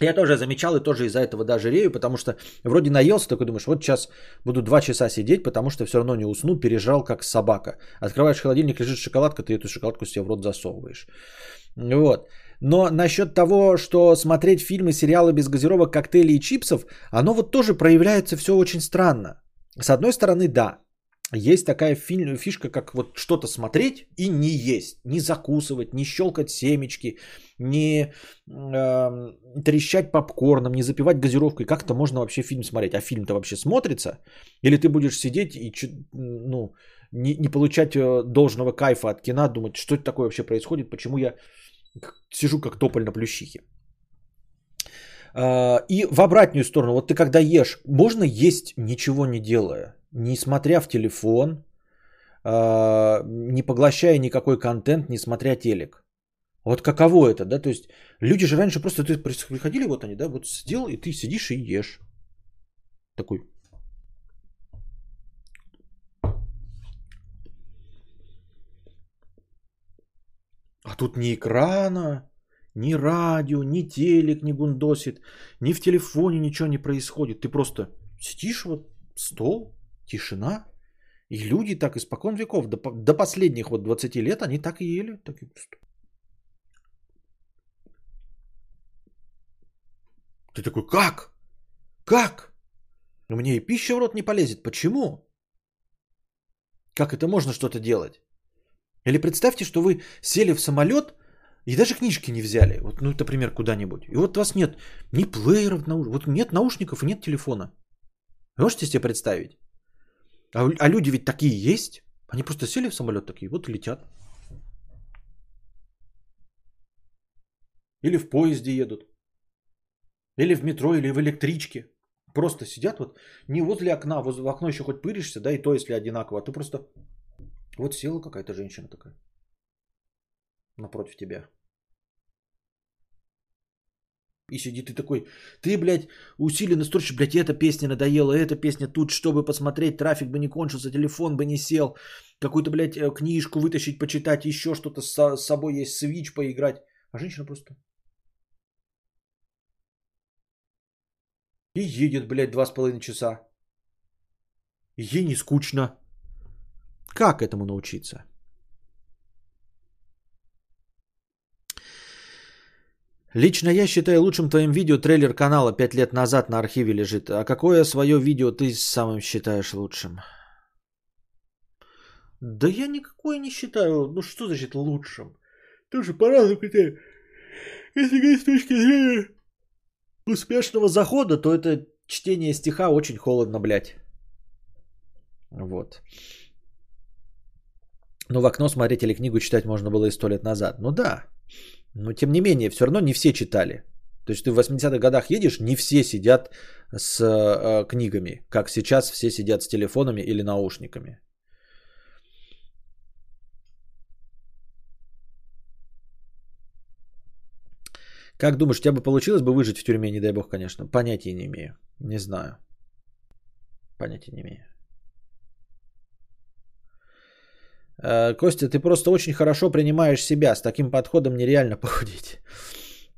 Speaker 1: я тоже замечал и тоже из-за этого даже рею, потому что вроде наелся, такой думаешь, вот сейчас буду два часа сидеть, потому что все равно не усну, пережрал как собака. Открываешь холодильник, лежит шоколадка, ты эту шоколадку себе в рот засовываешь. Вот. Но насчет того, что смотреть фильмы, сериалы без газировок, коктейлей и чипсов, оно вот тоже проявляется все очень странно. С одной стороны, да, есть такая фишка, как вот что-то смотреть и не есть, не закусывать, не щелкать семечки, не э, трещать попкорном, не запивать газировкой. Как это можно вообще фильм смотреть? А фильм-то вообще смотрится? Или ты будешь сидеть и ну, не, не получать э, должного кайфа от кино, думать, что это такое вообще происходит, почему я сижу как тополь на плющихе. Э, и в обратную сторону, вот ты когда ешь, можно есть ничего не делая не смотря в телефон, а, не поглощая никакой контент, не смотря телек. Вот каково это, да? То есть люди же раньше просто ты приходили, вот они, да, вот сидел, и ты сидишь и ешь. Такой. А тут ни экрана, ни радио, ни телек не гундосит, ни в телефоне ничего не происходит. Ты просто сидишь вот стол, тишина. И люди так испокон веков, до, до последних вот 20 лет, они так и ели. Так и... Ты такой, как? Как? У меня и пища в рот не полезет. Почему? Как это можно что-то делать? Или представьте, что вы сели в самолет и даже книжки не взяли. Вот, ну, например, куда-нибудь. И вот у вас нет ни плееров, вот нет наушников и нет телефона. можете себе представить? А, а люди ведь такие есть. Они просто сели в самолет такие, вот и летят. Или в поезде едут. Или в метро, или в электричке. Просто сидят вот не возле окна, возле в окно еще хоть пыришься, да, и то, если одинаково. А ты просто... Вот села какая-то женщина такая. Напротив тебя. И сидит ты такой, ты, блядь, усиленно строчишь, блядь, эта песня надоела, эта песня тут, чтобы посмотреть, трафик бы не кончился, телефон бы не сел, какую-то, блядь, э, книжку вытащить, почитать, еще что-то с, собой есть, свич поиграть. А женщина просто И едет, блядь, два с половиной часа. ей не скучно. Как этому научиться? Лично я считаю лучшим твоим видео трейлер канала 5 лет назад на архиве лежит. А какое свое видео ты самым считаешь лучшим? Да я никакое не считаю. Ну что значит лучшим? Тоже по-разному критерию. Если говорить с точки зрения успешного захода, то это чтение стиха очень холодно, блядь. Вот. Но в окно смотреть или книгу читать можно было и сто лет назад. Ну да. Но тем не менее, все равно не все читали. То есть ты в 80-х годах едешь, не все сидят с э, книгами, как сейчас все сидят с телефонами или наушниками. Как думаешь, у тебя бы получилось бы выжить в тюрьме, не дай бог, конечно? Понятия не имею. Не знаю. Понятия не имею. Э, Костя, ты просто очень хорошо принимаешь себя. С таким подходом нереально (laughs) похудеть.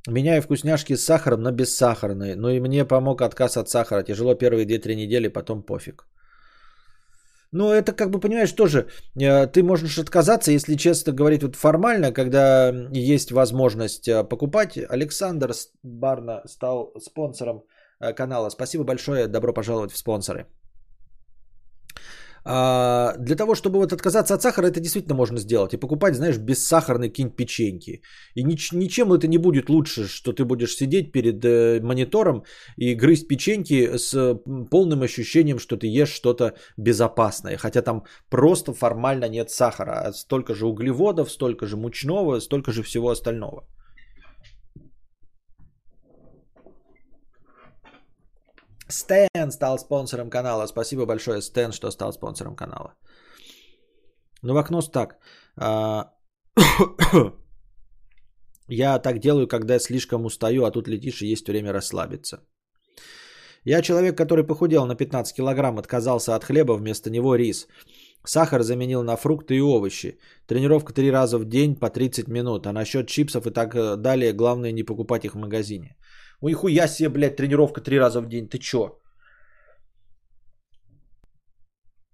Speaker 1: Меняю вкусняшки с сахаром на бессахарные. Ну и мне помог отказ от сахара. Тяжело первые 2-3 недели, потом пофиг. Ну, это как бы, понимаешь, тоже э, ты можешь отказаться, если честно говорить вот формально, когда есть возможность э, покупать. Александр Барна стал спонсором э, канала. Спасибо большое, добро пожаловать в спонсоры. А, для того, чтобы вот отказаться от сахара, это действительно можно сделать. И покупать, знаешь, бессахарные какие-нибудь печеньки. И нич- ничем это не будет лучше, что ты будешь сидеть перед э, монитором и грызть печеньки с полным ощущением, что ты ешь что-то безопасное. Хотя там просто формально нет сахара. А столько же углеводов, столько же мучного, столько же всего остального. Стэн стал спонсором канала. Спасибо большое, Стэн, что стал спонсором канала. Ну, в окно так. А, (coughs) я так делаю, когда слишком устаю, а тут летишь и есть время расслабиться. Я человек, который похудел на 15 килограмм, отказался от хлеба, вместо него рис. Сахар заменил на фрукты и овощи. Тренировка три раза в день по 30 минут. А насчет чипсов и так э, далее, главное не покупать их в магазине. Ой, хуя себе, блядь, тренировка три раза в день. Ты чё?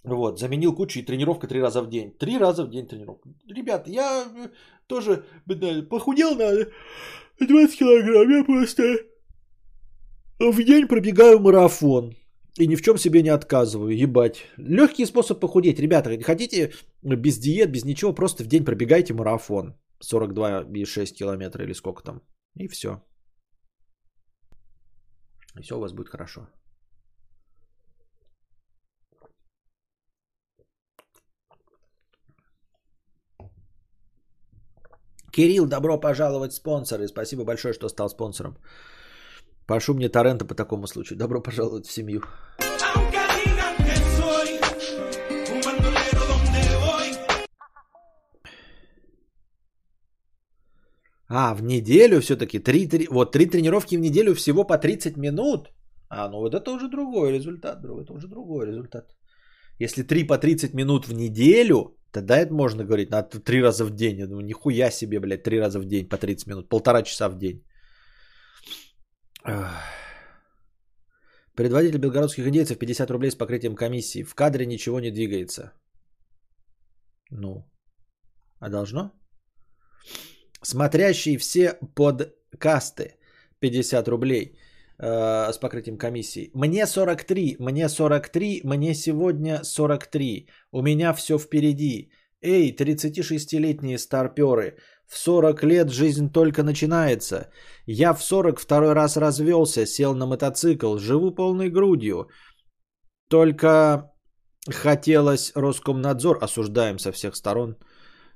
Speaker 1: Вот, заменил кучу и тренировка три раза в день. Три раза в день тренировка. Ребят, я э, тоже блядь, похудел на 20 килограмм. Я просто в день пробегаю марафон. И ни в чем себе не отказываю, ебать. Легкий способ похудеть. Ребята, хотите без диет, без ничего, просто в день пробегайте марафон. 42,6 километра или сколько там. И все. И все у вас будет хорошо. Кирилл, добро пожаловать спонсоры. Спасибо большое, что стал спонсором. Пошу мне торрента по такому случаю. Добро пожаловать в семью. А, в неделю все-таки. Три, три, вот три тренировки в неделю всего по 30 минут. А, ну вот это уже другой результат. Это уже другой результат. Если 3 по 30 минут в неделю, Тогда это можно говорить на три раза в день. Я думаю, нихуя себе, блядь, три раза в день по 30 минут. Полтора часа в день. Предводитель белгородских индейцев 50 рублей с покрытием комиссии. В кадре ничего не двигается. Ну, а должно? Смотрящий все подкасты 50 рублей э, с покрытием комиссии. Мне 43, мне 43, мне сегодня 43. У меня все впереди. Эй, 36-летние старперы, в 40 лет жизнь только начинается. Я в 40 второй раз развелся, сел на мотоцикл, живу полной грудью. Только хотелось Роскомнадзор, осуждаем со всех сторон,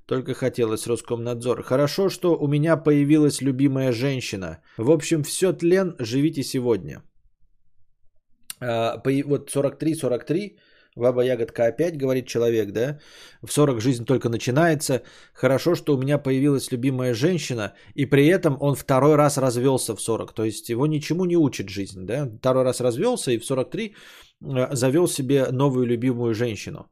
Speaker 1: только хотелось Роскомнадзор. Хорошо, что у меня появилась любимая женщина. В общем, все тлен, живите сегодня. А, вот 43-43 Баба Ягодка опять, говорит человек, да? В 40 жизнь только начинается. Хорошо, что у меня появилась любимая женщина, и при этом он второй раз развелся в 40. То есть его ничему не учит жизнь, да? Второй раз развелся и в 43 э, завел себе новую любимую женщину.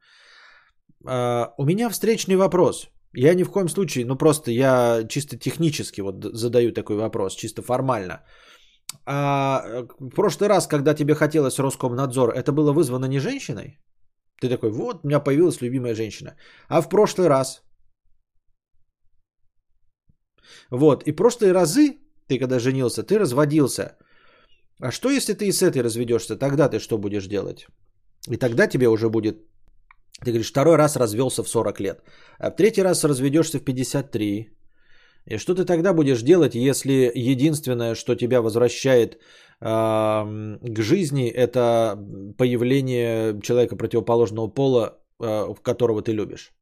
Speaker 1: А, у меня встречный вопрос. Я ни в коем случае, ну просто я чисто технически вот задаю такой вопрос, чисто формально. А э, в прошлый раз, когда тебе хотелось Роскомнадзор, это было вызвано не женщиной? Ты такой, вот, у меня появилась любимая женщина. А в прошлый раз? Вот, и прошлые разы, ты когда женился, ты разводился. А что, если ты и с этой разведешься? Тогда ты что будешь делать? И тогда тебе уже будет... Ты говоришь, второй раз развелся в 40 лет. А в третий раз разведешься в 53. И что ты тогда будешь делать, если единственное, что тебя возвращает к жизни, это появление человека противоположного пола, а, которого ты любишь.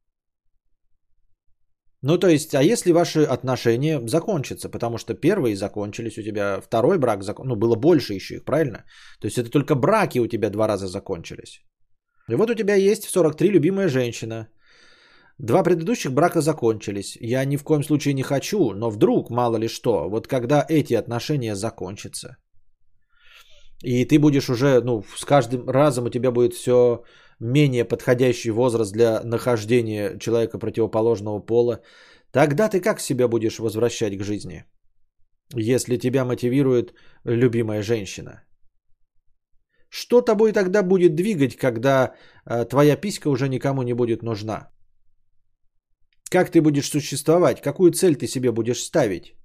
Speaker 1: Ну, то есть, а если ваши отношения закончатся, потому что первые закончились у тебя, второй брак, закон... ну, было больше еще их, правильно? То есть, это только браки у тебя два раза закончились. И вот у тебя есть в 43 любимая женщина. Два предыдущих брака закончились. Я ни в коем случае не хочу, но вдруг, мало ли что, вот когда эти отношения закончатся – и ты будешь уже, ну, с каждым разом у тебя будет все менее подходящий возраст для нахождения человека противоположного пола. Тогда ты как себя будешь возвращать к жизни, если тебя мотивирует любимая женщина? Что тобой тогда будет двигать, когда э, твоя писька уже никому не будет нужна? Как ты будешь существовать? Какую цель ты себе будешь ставить?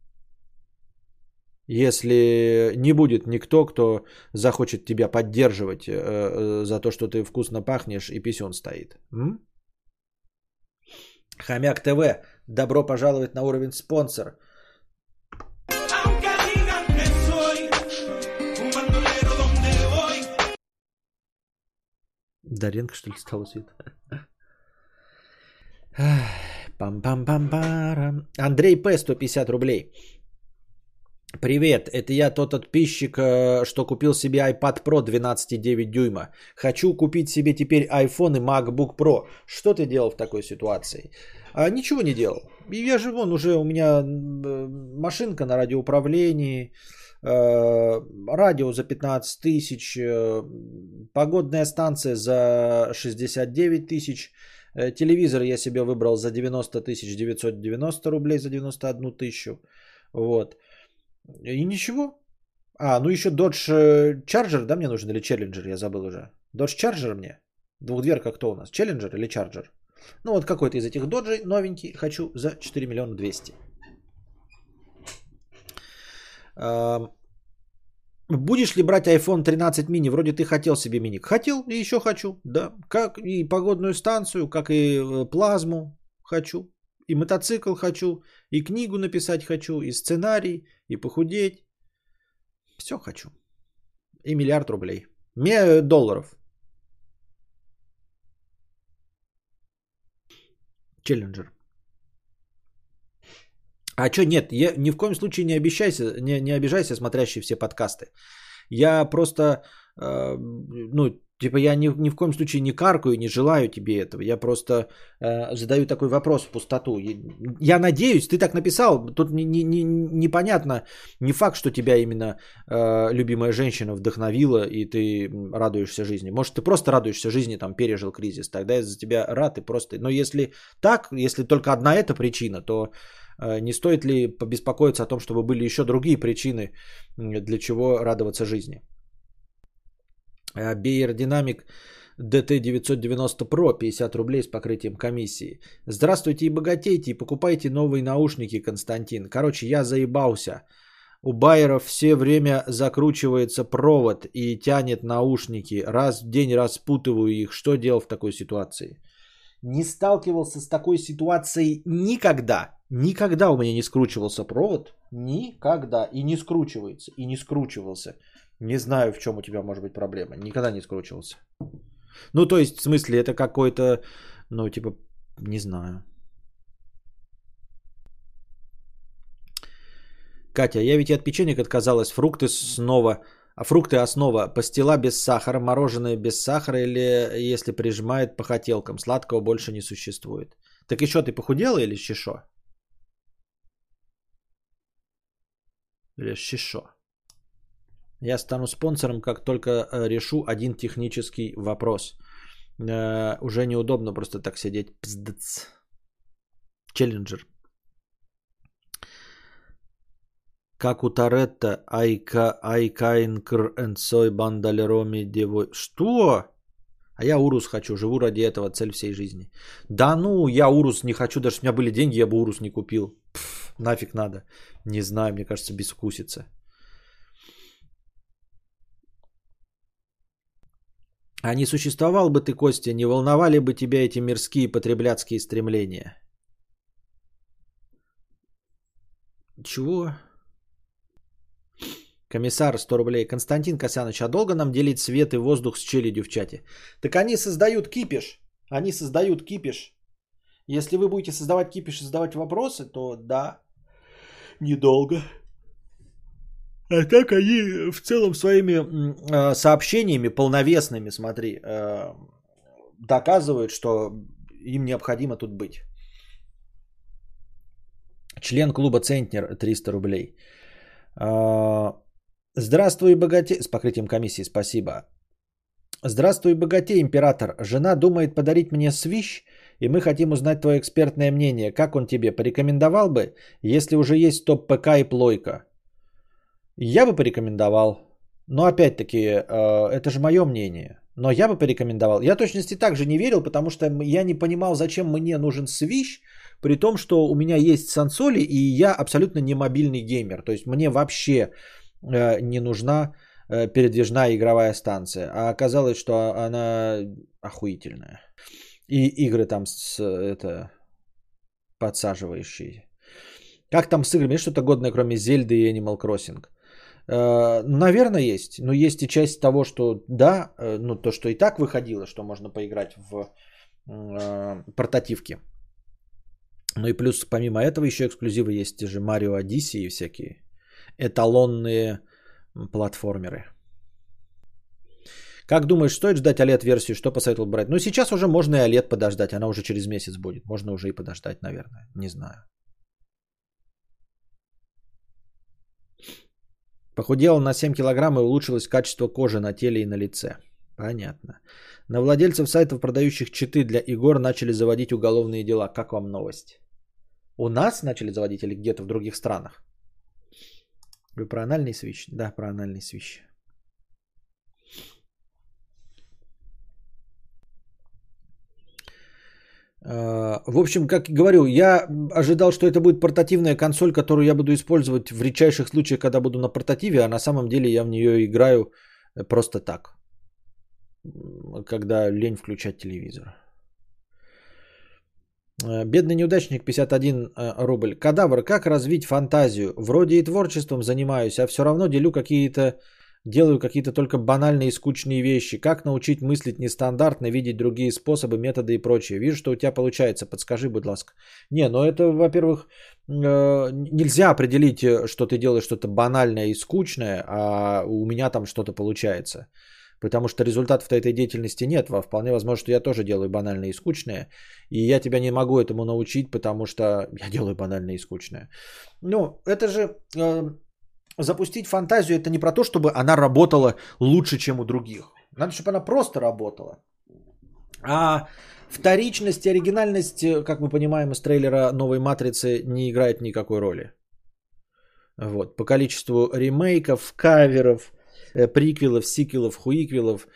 Speaker 1: если не будет никто, кто захочет тебя поддерживать э, э, за то, что ты вкусно пахнешь и писюн стоит. М? Хомяк ТВ, добро пожаловать на уровень спонсор. Даренко, что ли, стало свет? Пам-пам-пам-парам. Андрей П. 150 рублей. Привет, это я тот подписчик, э, что купил себе iPad Pro 12,9 дюйма. Хочу купить себе теперь iPhone и MacBook Pro. Что ты делал в такой ситуации? А, ничего не делал. Я же вон уже у меня э, машинка на радиоуправлении, радио за 15 тысяч, погодная станция за 69 тысяч, телевизор я себе выбрал за 90 тысяч 990 рублей, за 91 тысячу. Вот. И ничего. А, ну еще Dodge э, Charger, да, мне нужен, или Challenger, я забыл уже. Dodge Charger мне? Двухдверка кто у нас? Challenger или Charger? Ну вот какой-то из этих Dodge новенький хочу за 4 миллиона 200. Будешь ли брать iPhone 13 mini? Вроде ты хотел себе мини. Хотел и еще хочу, да. Как и погодную станцию, как и э, плазму хочу. И мотоцикл хочу, и книгу написать хочу, и сценарий, и похудеть. Все хочу. И миллиард рублей. Ме долларов. Челленджер. А что нет, я ни в коем случае не обещайся, не, не обижайся, смотрящий все подкасты. Я просто, э, ну, Типа я ни, ни в коем случае не каркаю, не желаю тебе этого. Я просто э, задаю такой вопрос в пустоту. Я надеюсь, ты так написал. Тут не, не, не, непонятно, не факт, что тебя именно э, любимая женщина вдохновила, и ты радуешься жизни. Может, ты просто радуешься жизни, там, пережил кризис. Тогда я за тебя рад и просто... Но если так, если только одна эта причина, то не стоит ли побеспокоиться о том, чтобы были еще другие причины, для чего радоваться жизни? Бейер Динамик DT990 Pro 50 рублей с покрытием комиссии. Здравствуйте и богатейте, и покупайте новые наушники, Константин. Короче, я заебался. У Байеров все время закручивается провод и тянет наушники. Раз в день распутываю их. Что делал в такой ситуации? Не сталкивался с такой ситуацией никогда. Никогда у меня не скручивался провод. Никогда. И не скручивается. И не скручивался. Не знаю, в чем у тебя может быть проблема. Никогда не скручивался. Ну, то есть, в смысле, это какой-то, ну, типа, не знаю. Катя, я ведь и от печенек отказалась. Фрукты снова. А фрукты основа. Пастила без сахара, мороженое без сахара или если прижимает по хотелкам. Сладкого больше не существует. Так еще ты похудела или шишо? Или шишо? Я стану спонсором, как только э, решу один технический вопрос. Э, уже неудобно просто так сидеть. Пздц. Челленджер. Как у Торетто, Айка, Айкаинкр, Энсой, Бандалероми, Девой. Что? А я Урус хочу, живу ради этого, цель всей жизни. Да ну, я Урус не хочу, даже у меня были деньги, я бы Урус не купил. Нафиг надо. Не знаю, мне кажется, безвкусица. А не существовал бы ты, Костя, не волновали бы тебя эти мирские потребляцкие стремления? Чего? Комиссар, 100 рублей. Константин Косянович, а долго нам делить свет и воздух с челядью в чате? Так они создают кипиш. Они создают кипиш. Если вы будете создавать кипиш и задавать вопросы, то да, недолго. А так они в целом своими э, сообщениями полновесными, смотри, э, доказывают, что им необходимо тут быть. Член клуба Центнер 300 рублей. Э, здравствуй, богатей. С покрытием комиссии, спасибо. Здравствуй, богатей, император. Жена думает подарить мне свищ, и мы хотим узнать твое экспертное мнение. Как он тебе? Порекомендовал бы, если уже есть топ ПК и плойка? Я бы порекомендовал. Но опять-таки, э, это же мое мнение. Но я бы порекомендовал. Я точности также не верил, потому что я не понимал, зачем мне нужен свищ, при том, что у меня есть сансоли, и я абсолютно не мобильный геймер. То есть мне вообще э, не нужна э, передвижная игровая станция. А оказалось, что она охуительная. И игры там с это подсаживающие. Как там с играми? Есть что-то годное, кроме Зельды и Animal Crossing? Э, наверное, есть. Но есть и часть того, что да, э, ну то, что и так выходило, что можно поиграть в э, портативке. Ну и плюс помимо этого еще эксклюзивы есть те же Mario Odyssey и всякие эталонные платформеры. Как думаешь, стоит ждать OLED-версию? Что посоветовал брать? Ну, сейчас уже можно и OLED подождать. Она уже через месяц будет. Можно уже и подождать, наверное. Не знаю. Похудела на 7 килограмм и улучшилось качество кожи на теле и на лице. Понятно. На владельцев сайтов, продающих читы для игр, начали заводить уголовные дела. Как вам новость? У нас начали заводить или где-то в других странах? Вы про анальный свищ? Да, про анальный свищ. В общем, как говорю, я ожидал, что это будет портативная консоль, которую я буду использовать в редчайших случаях, когда буду на портативе, а на самом деле я в нее играю э, просто так, когда лень включать телевизор. Э, бедный неудачник 51 рубль. Кадавр, как развить фантазию? Вроде и творчеством занимаюсь, а все равно делю какие-то Делаю какие-то только банальные и скучные вещи. Как научить мыслить нестандартно, видеть другие способы, методы и прочее. Вижу, что у тебя получается. Подскажи, будь ласка. Не, ну это, во-первых, э, нельзя определить, э, что ты делаешь что-то банальное и скучное, а у меня там что-то получается. Потому что результатов этой деятельности нет. Во вполне возможно, что я тоже делаю банальное и скучное. И я тебя не могу этому научить, потому что я делаю банальное и скучное. Ну, это же... Запустить фантазию это не про то, чтобы она работала лучше, чем у других. Надо, чтобы она просто работала. А вторичность и оригинальность, э, как мы понимаем из трейлера новой матрицы, не играет никакой роли. Вот. По количеству ремейков, каверов, э, приквелов, сиквелов, хуиквелов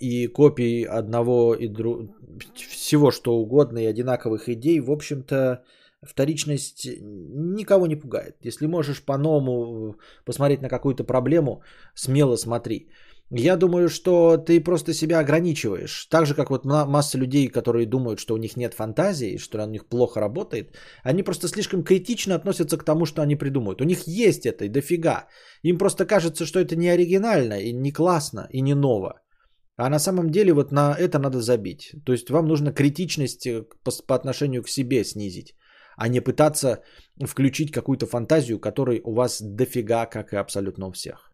Speaker 1: и копий одного и друг... всего что угодно и одинаковых идей, в общем-то, вторичность никого не пугает. Если можешь по-новому посмотреть на какую-то проблему, смело смотри. Я думаю, что ты просто себя ограничиваешь. Так же, как вот масса людей, которые думают, что у них нет фантазии, что у них плохо работает, они просто слишком критично относятся к тому, что они придумают. У них есть это и дофига. Им просто кажется, что это не оригинально, и не классно, и не ново. А на самом деле вот на это надо забить. То есть вам нужно критичность э, по, по отношению к себе снизить, а не пытаться включить какую-то фантазию, которой у вас дофига, как и абсолютно у всех.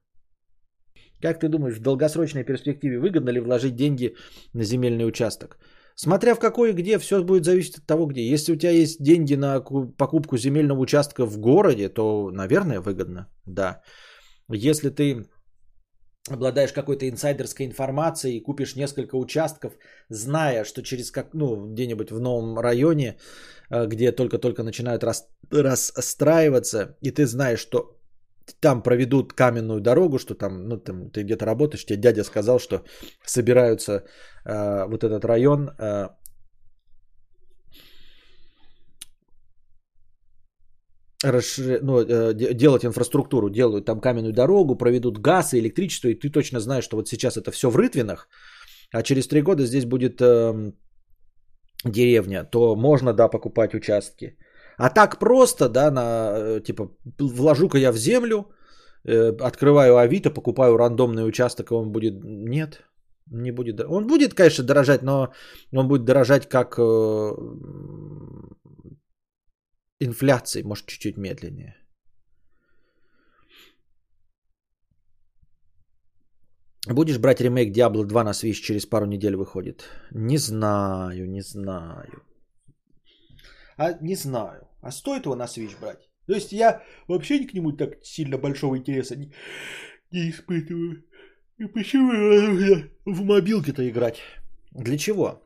Speaker 1: Как ты думаешь, в долгосрочной перспективе выгодно ли вложить деньги на земельный участок? Смотря в какой и где, все будет зависеть от того, где. Если у тебя есть деньги на покупку земельного участка в городе, то, наверное, выгодно, да. Если ты обладаешь какой-то инсайдерской информацией и купишь несколько участков, зная, что через как, ну, где-нибудь в новом районе, э, где только-только начинают рас, расстраиваться, и ты знаешь, что там проведут каменную дорогу, что там, ну, там ты где-то работаешь, тебе дядя сказал, что собираются э, вот этот район э, расшир... ну, э, делать инфраструктуру, делают там каменную дорогу, проведут газ и электричество, и ты точно знаешь, что вот сейчас это все в Рытвинах, а через три года здесь будет э, деревня, то можно, да, покупать участки. А так просто, да, на, э, типа, вложу-ка я в землю, э, открываю Авито, покупаю рандомный участок, и он будет... Нет, не будет. Он будет, конечно, дорожать, но он будет дорожать как э, инфляции, может, чуть-чуть медленнее. Будешь брать ремейк Diablo 2 на Switch через пару недель выходит? Не знаю, не знаю. А не знаю. А стоит его на Switch брать? То есть я вообще к нему так сильно большого интереса не, не испытываю. И почему в мобилке-то играть? Для чего?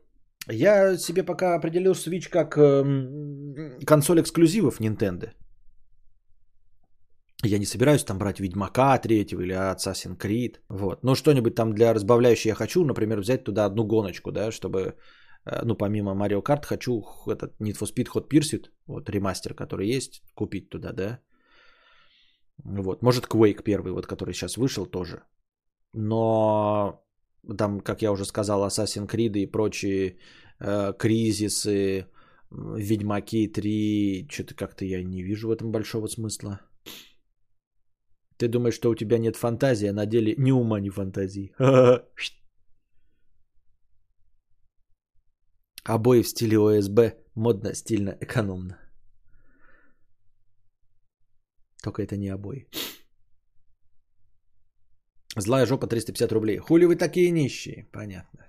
Speaker 1: Я себе пока определил Switch как э, консоль эксклюзивов Nintendo. Я не собираюсь там брать Ведьмака третьего или Assassin's Creed. Вот. Но что-нибудь там для разбавляющей я хочу, например, взять туда одну гоночку, да, чтобы Э, ну, помимо Mario Kart, хочу этот Need for Speed Hot Pursuit, вот ремастер, который есть, купить туда, да. Вот, может Quake первый, вот который сейчас вышел тоже. Но там, как я уже сказал, Assassin's Creed и прочие э, кризисы, Ведьмаки 3, что-то как-то я не вижу в этом большого смысла. Ты думаешь, что у тебя нет фантазии, а на деле ни ума, ни фантазии. (laughs) Обои в стиле ОСБ. Модно, стильно, экономно. Только это не обои. Злая жопа 350 рублей. Хули вы такие нищие? Понятно.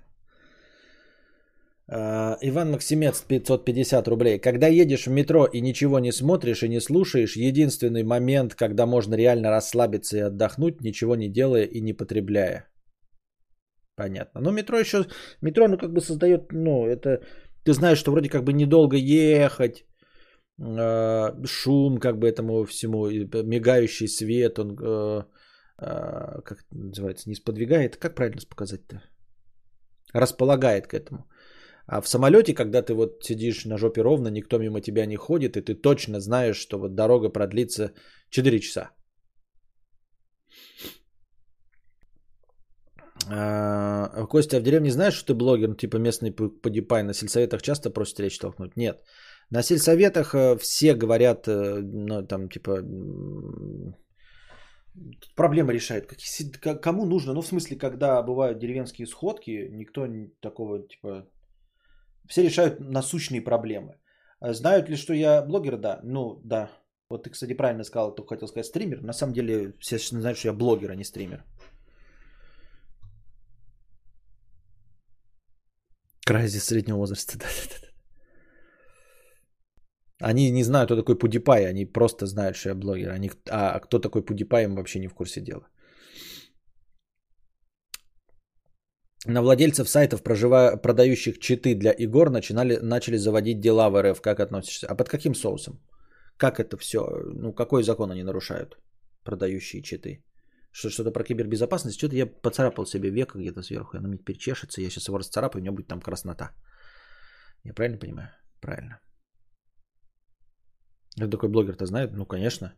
Speaker 1: Uh, Иван Максимец 550 рублей. Когда едешь в метро и ничего не смотришь и не слушаешь, единственный момент, когда можно реально расслабиться и отдохнуть, ничего не делая и не потребляя. Понятно. Но метро еще... Метро, ну, как бы создает... Ну, это... Ты знаешь, что вроде как бы недолго ехать, э, шум как бы этому всему, мигающий свет, он, э, э, как это называется, не сподвигает, как правильно показать-то? Располагает к этому. А в самолете, когда ты вот сидишь на жопе ровно, никто мимо тебя не ходит, и ты точно знаешь, что вот дорога продлится 4 часа. А, Костя, а в деревне знаешь, что ты блогер, ну, типа местный подипай, на сельсоветах часто просят речь толкнуть? Нет. На сельсоветах э, все говорят, э, ну, там, типа, Тут проблема решает. Как, кому нужно? Ну, в смысле, когда бывают деревенские сходки, никто такого, типа... Все решают насущные проблемы. А знают ли, что я блогер? Да. Ну, да. Вот ты, кстати, правильно сказал, только хотел сказать стример. На самом деле, все знают, что я блогер, а не стример. Край здесь среднего возраста. Да, да, да. Они не знают, кто такой Пудипай, они просто знают, что я блогер. Они, а кто такой Пудипай, им вообще не в курсе дела. На владельцев сайтов, проживая, продающих читы для игр, начинали, начали заводить дела в РФ. Как относишься? А под каким соусом? Как это все? Ну, какой закон они нарушают, продающие читы? Что, что-то про кибербезопасность? Что-то я поцарапал себе века где-то сверху. Оно мне перечешется. Я сейчас его расцарапаю, у меня будет там краснота. Я правильно понимаю? Правильно. Кто такой блогер-то знает? Ну, конечно.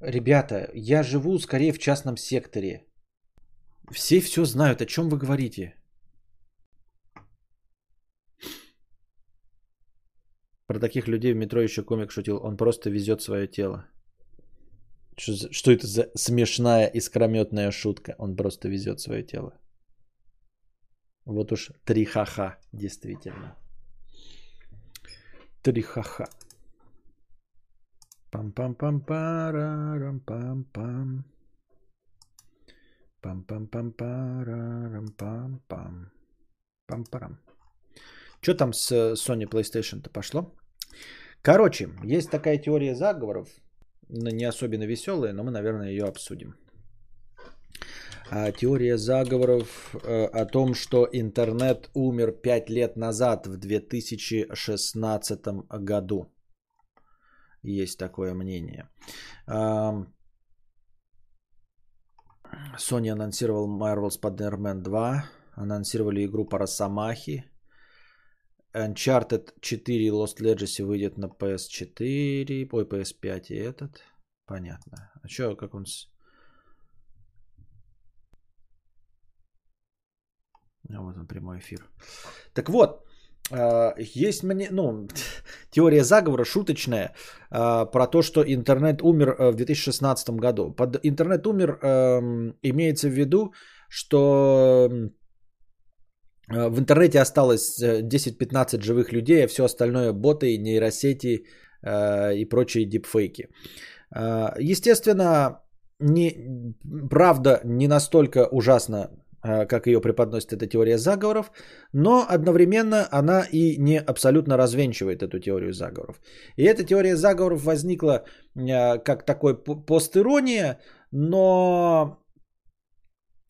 Speaker 1: Ребята, я живу скорее в частном секторе. Все все знают. О чем вы говорите? Про таких людей в метро еще комик шутил. Он просто везет свое тело. Что, что это за смешная искрометная шутка? Он просто везет свое тело. Вот уж три ха-ха, действительно. Три ха-ха. Пам-пам-пам-парарам-пам-пам. Пам-пам-пам-парарам-пам-пам. Пам-парам. Что там с Sony PlayStation-то пошло? Короче, есть такая теория заговоров, не особенно веселая, но мы, наверное, ее обсудим. А, теория заговоров э, о том, что интернет умер 5 лет назад, в 2016 году. Есть такое мнение. Sony анонсировал Marvel Spider-Man 2, анонсировали игру по Росомахе. Uncharted 4 Lost Legacy выйдет на PS4, ой, PS5 и этот. Понятно. А что, как он. А вот он, прямой эфир. Так вот, есть мне, ну, (laughs) теория заговора шуточная а, про то, что интернет умер э, в 2016 году. Под интернет умер эм, имеется в виду, что э, в интернете осталось 10-15 живых людей, а все остальное боты, нейросети э, и прочие дипфейки. Естественно, не, правда не настолько ужасно Э, как ее преподносит эта теория заговоров, но одновременно она и не абсолютно развенчивает эту теорию заговоров. И эта теория заговоров возникла э, как такой постирония, но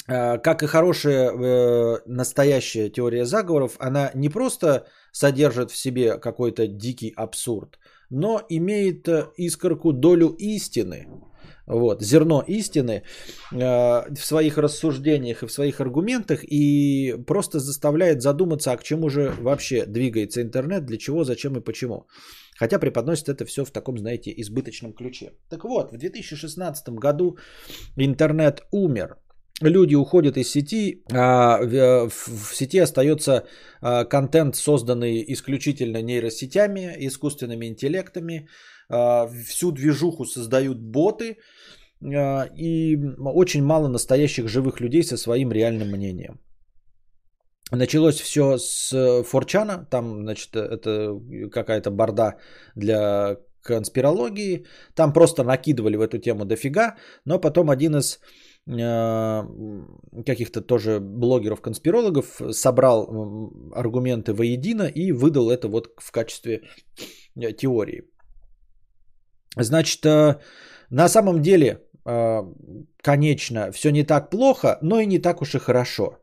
Speaker 1: э, как и хорошая настоящая теория заговоров, она не просто содержит в себе какой-то дикий абсурд, но имеет искорку долю истины – вот, зерно истины э, в своих рассуждениях и в своих аргументах и просто заставляет задуматься, а к чему же вообще двигается интернет, для чего, зачем и почему. Хотя преподносит это все в таком, знаете, избыточном ключе. Так вот, в 2016 году интернет умер. Люди уходят из сети, а в, в сети остается а, контент, созданный исключительно нейросетями, искусственными интеллектами, всю движуху создают боты, а, и очень мало настоящих живых людей со своим реальным мнением. Началось все с Форчана, там, значит, это какая-то борда для конспирологии, там просто накидывали в эту тему дофига, но потом один из а, каких-то тоже блогеров-конспирологов собрал аргументы воедино и выдал это вот в качестве э, теории. Значит, э, на самом деле, э, конечно, все не так плохо, но и не так уж и хорошо.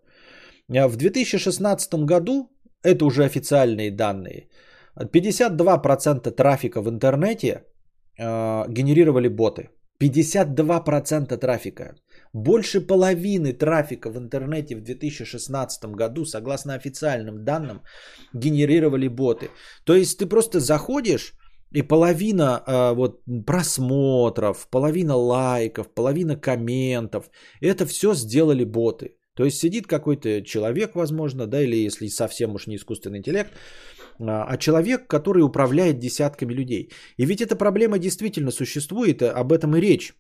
Speaker 1: Э, в 2016 году, это уже официальные данные, 52% трафика в интернете генерировали боты. 52% трафика. Больше половины трафика в интернете в 2016 году, согласно официальным данным, генерировали боты. То есть ты просто заходишь и половина э, вот, просмотров, половина лайков, половина комментов, это все сделали боты. То есть сидит какой-то человек, возможно, да, или если совсем уж не искусственный интеллект, а человек, который управляет десятками людей. И ведь эта проблема действительно существует, об этом и речь.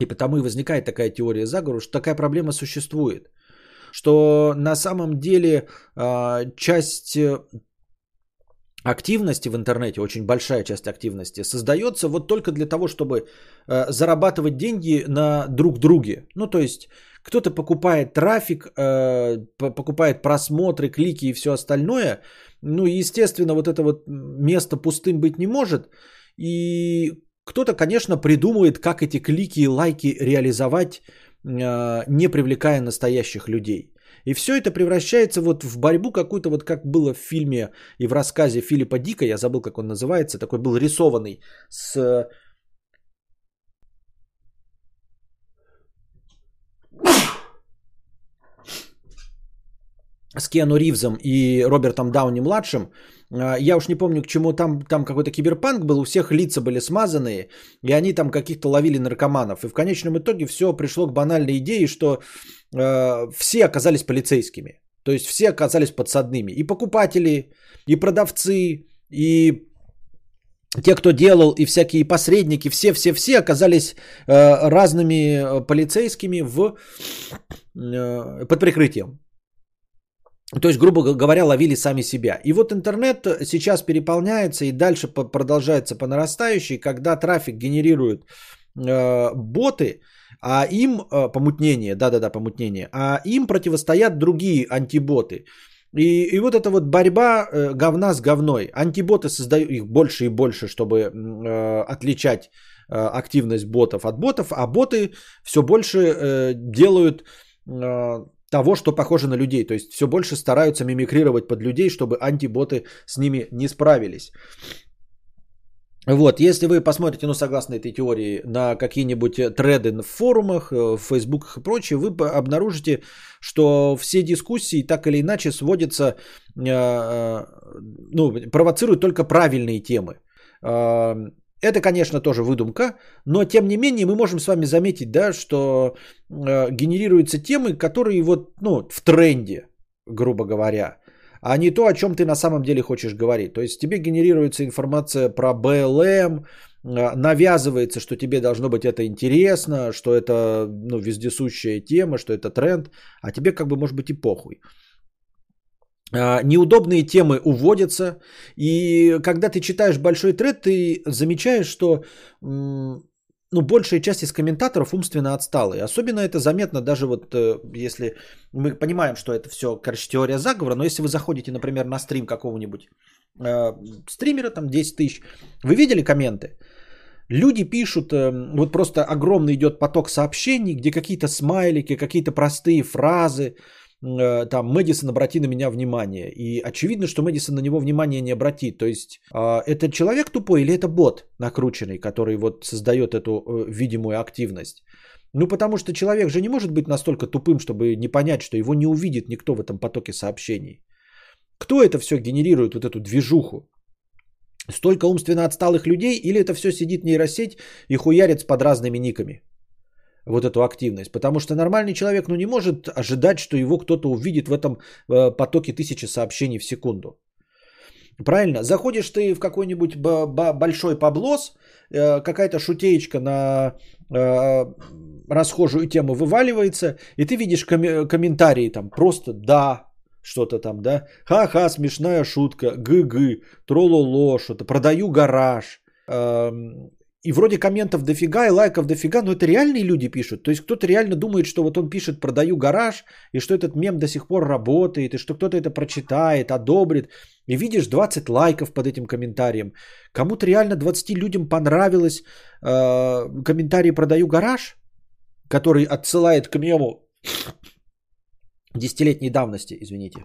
Speaker 1: И потому и возникает такая теория заговора, что такая проблема существует. Что на самом деле часть активности в интернете, очень большая часть активности, создается вот только для того, чтобы э, зарабатывать деньги на друг друге. Ну, то есть кто-то покупает трафик, э, покупает просмотры, клики и все остальное. Ну, естественно, вот это вот место пустым быть не может. И кто-то, конечно, придумает, как эти клики и лайки реализовать, э, не привлекая настоящих людей. И все это превращается вот в борьбу какую-то, вот как было в фильме и в рассказе Филиппа Дика, я забыл, как он называется, такой был рисованный с с Киану Ривзом и Робертом Дауни младшим. А, я уж не помню, к чему там, там какой-то киберпанк был, у всех лица были смазанные, и они там каких-то ловили наркоманов. И в конечном итоге все пришло к банальной идее, что э, все оказались полицейскими. То есть все оказались подсадными. И покупатели, и продавцы, и те, кто делал, и всякие посредники, все-все-все оказались э, разными полицейскими в, э, под прикрытием. То есть, грубо говоря, ловили сами себя. И вот интернет сейчас переполняется и дальше продолжается по нарастающей, когда трафик генерирует э, боты, а им э, помутнение, да-да-да, помутнение, а им противостоят другие антиботы. И, и вот эта вот борьба э, говна с говной. Антиботы создают их больше и больше, чтобы э, отличать э, активность ботов от ботов, а боты все больше э, делают э, того, что похоже на людей. То есть все больше стараются мимикрировать под людей, чтобы антиботы с ними не справились. Вот, если вы посмотрите, ну, согласно этой теории, на какие-нибудь треды в форумах, э, в фейсбуках и прочее, вы обнаружите, что все дискуссии так или иначе сводятся, э, э, ну, провоцируют только правильные темы. Это, конечно, тоже выдумка, но тем не менее мы можем с вами заметить, да, что э, генерируются темы, которые вот, ну, в тренде, грубо говоря, а не то, о чем ты на самом деле хочешь говорить. То есть тебе генерируется информация про БЛМ, э, навязывается, что тебе должно быть это интересно, что это ну, вездесущая тема, что это тренд, а тебе как бы может быть и похуй. А, неудобные темы уводятся, и когда ты читаешь большой тред, ты замечаешь, что ну, большая часть из комментаторов умственно отсталые. Особенно это заметно даже вот э, если мы понимаем, что это все, короче, теория заговора, но если вы заходите, например, на стрим какого-нибудь э, стримера, там 10 тысяч, вы видели комменты? Люди пишут, э, вот просто огромный идет поток сообщений, где какие-то смайлики, какие-то простые фразы, там Мэдисон обрати на меня внимание. И очевидно, что Мэдисон на него внимание не обратит. То есть а, это человек тупой или это бот накрученный, который вот создает эту э, видимую активность. Ну, потому что человек же не может быть настолько тупым, чтобы не понять, что его не увидит никто в этом потоке сообщений. Кто это все генерирует, вот эту движуху? Столько умственно отсталых людей или это все сидит нейросеть и хуярит под разными никами? Вот эту активность. Потому что нормальный человек ну, не может ожидать, что его кто-то увидит в этом э, потоке тысячи сообщений в секунду. Правильно? Заходишь ты в какой-нибудь большой поблос, э, какая-то шутеечка на э, расхожую тему вываливается, и ты видишь комментарии там просто «да», что-то там, да, ха-ха, смешная шутка, гы-гы, трололо, что-то, продаю гараж, эм, и вроде комментов дофига и лайков дофига, но это реальные люди пишут. То есть кто-то реально думает, что вот он пишет «продаю гараж», и что этот мем до сих пор работает, и что кто-то это прочитает, одобрит. И видишь 20 лайков под этим комментарием. Кому-то реально 20 людям понравилось э, комментарий «продаю гараж», который отсылает к мему десятилетней давности, извините.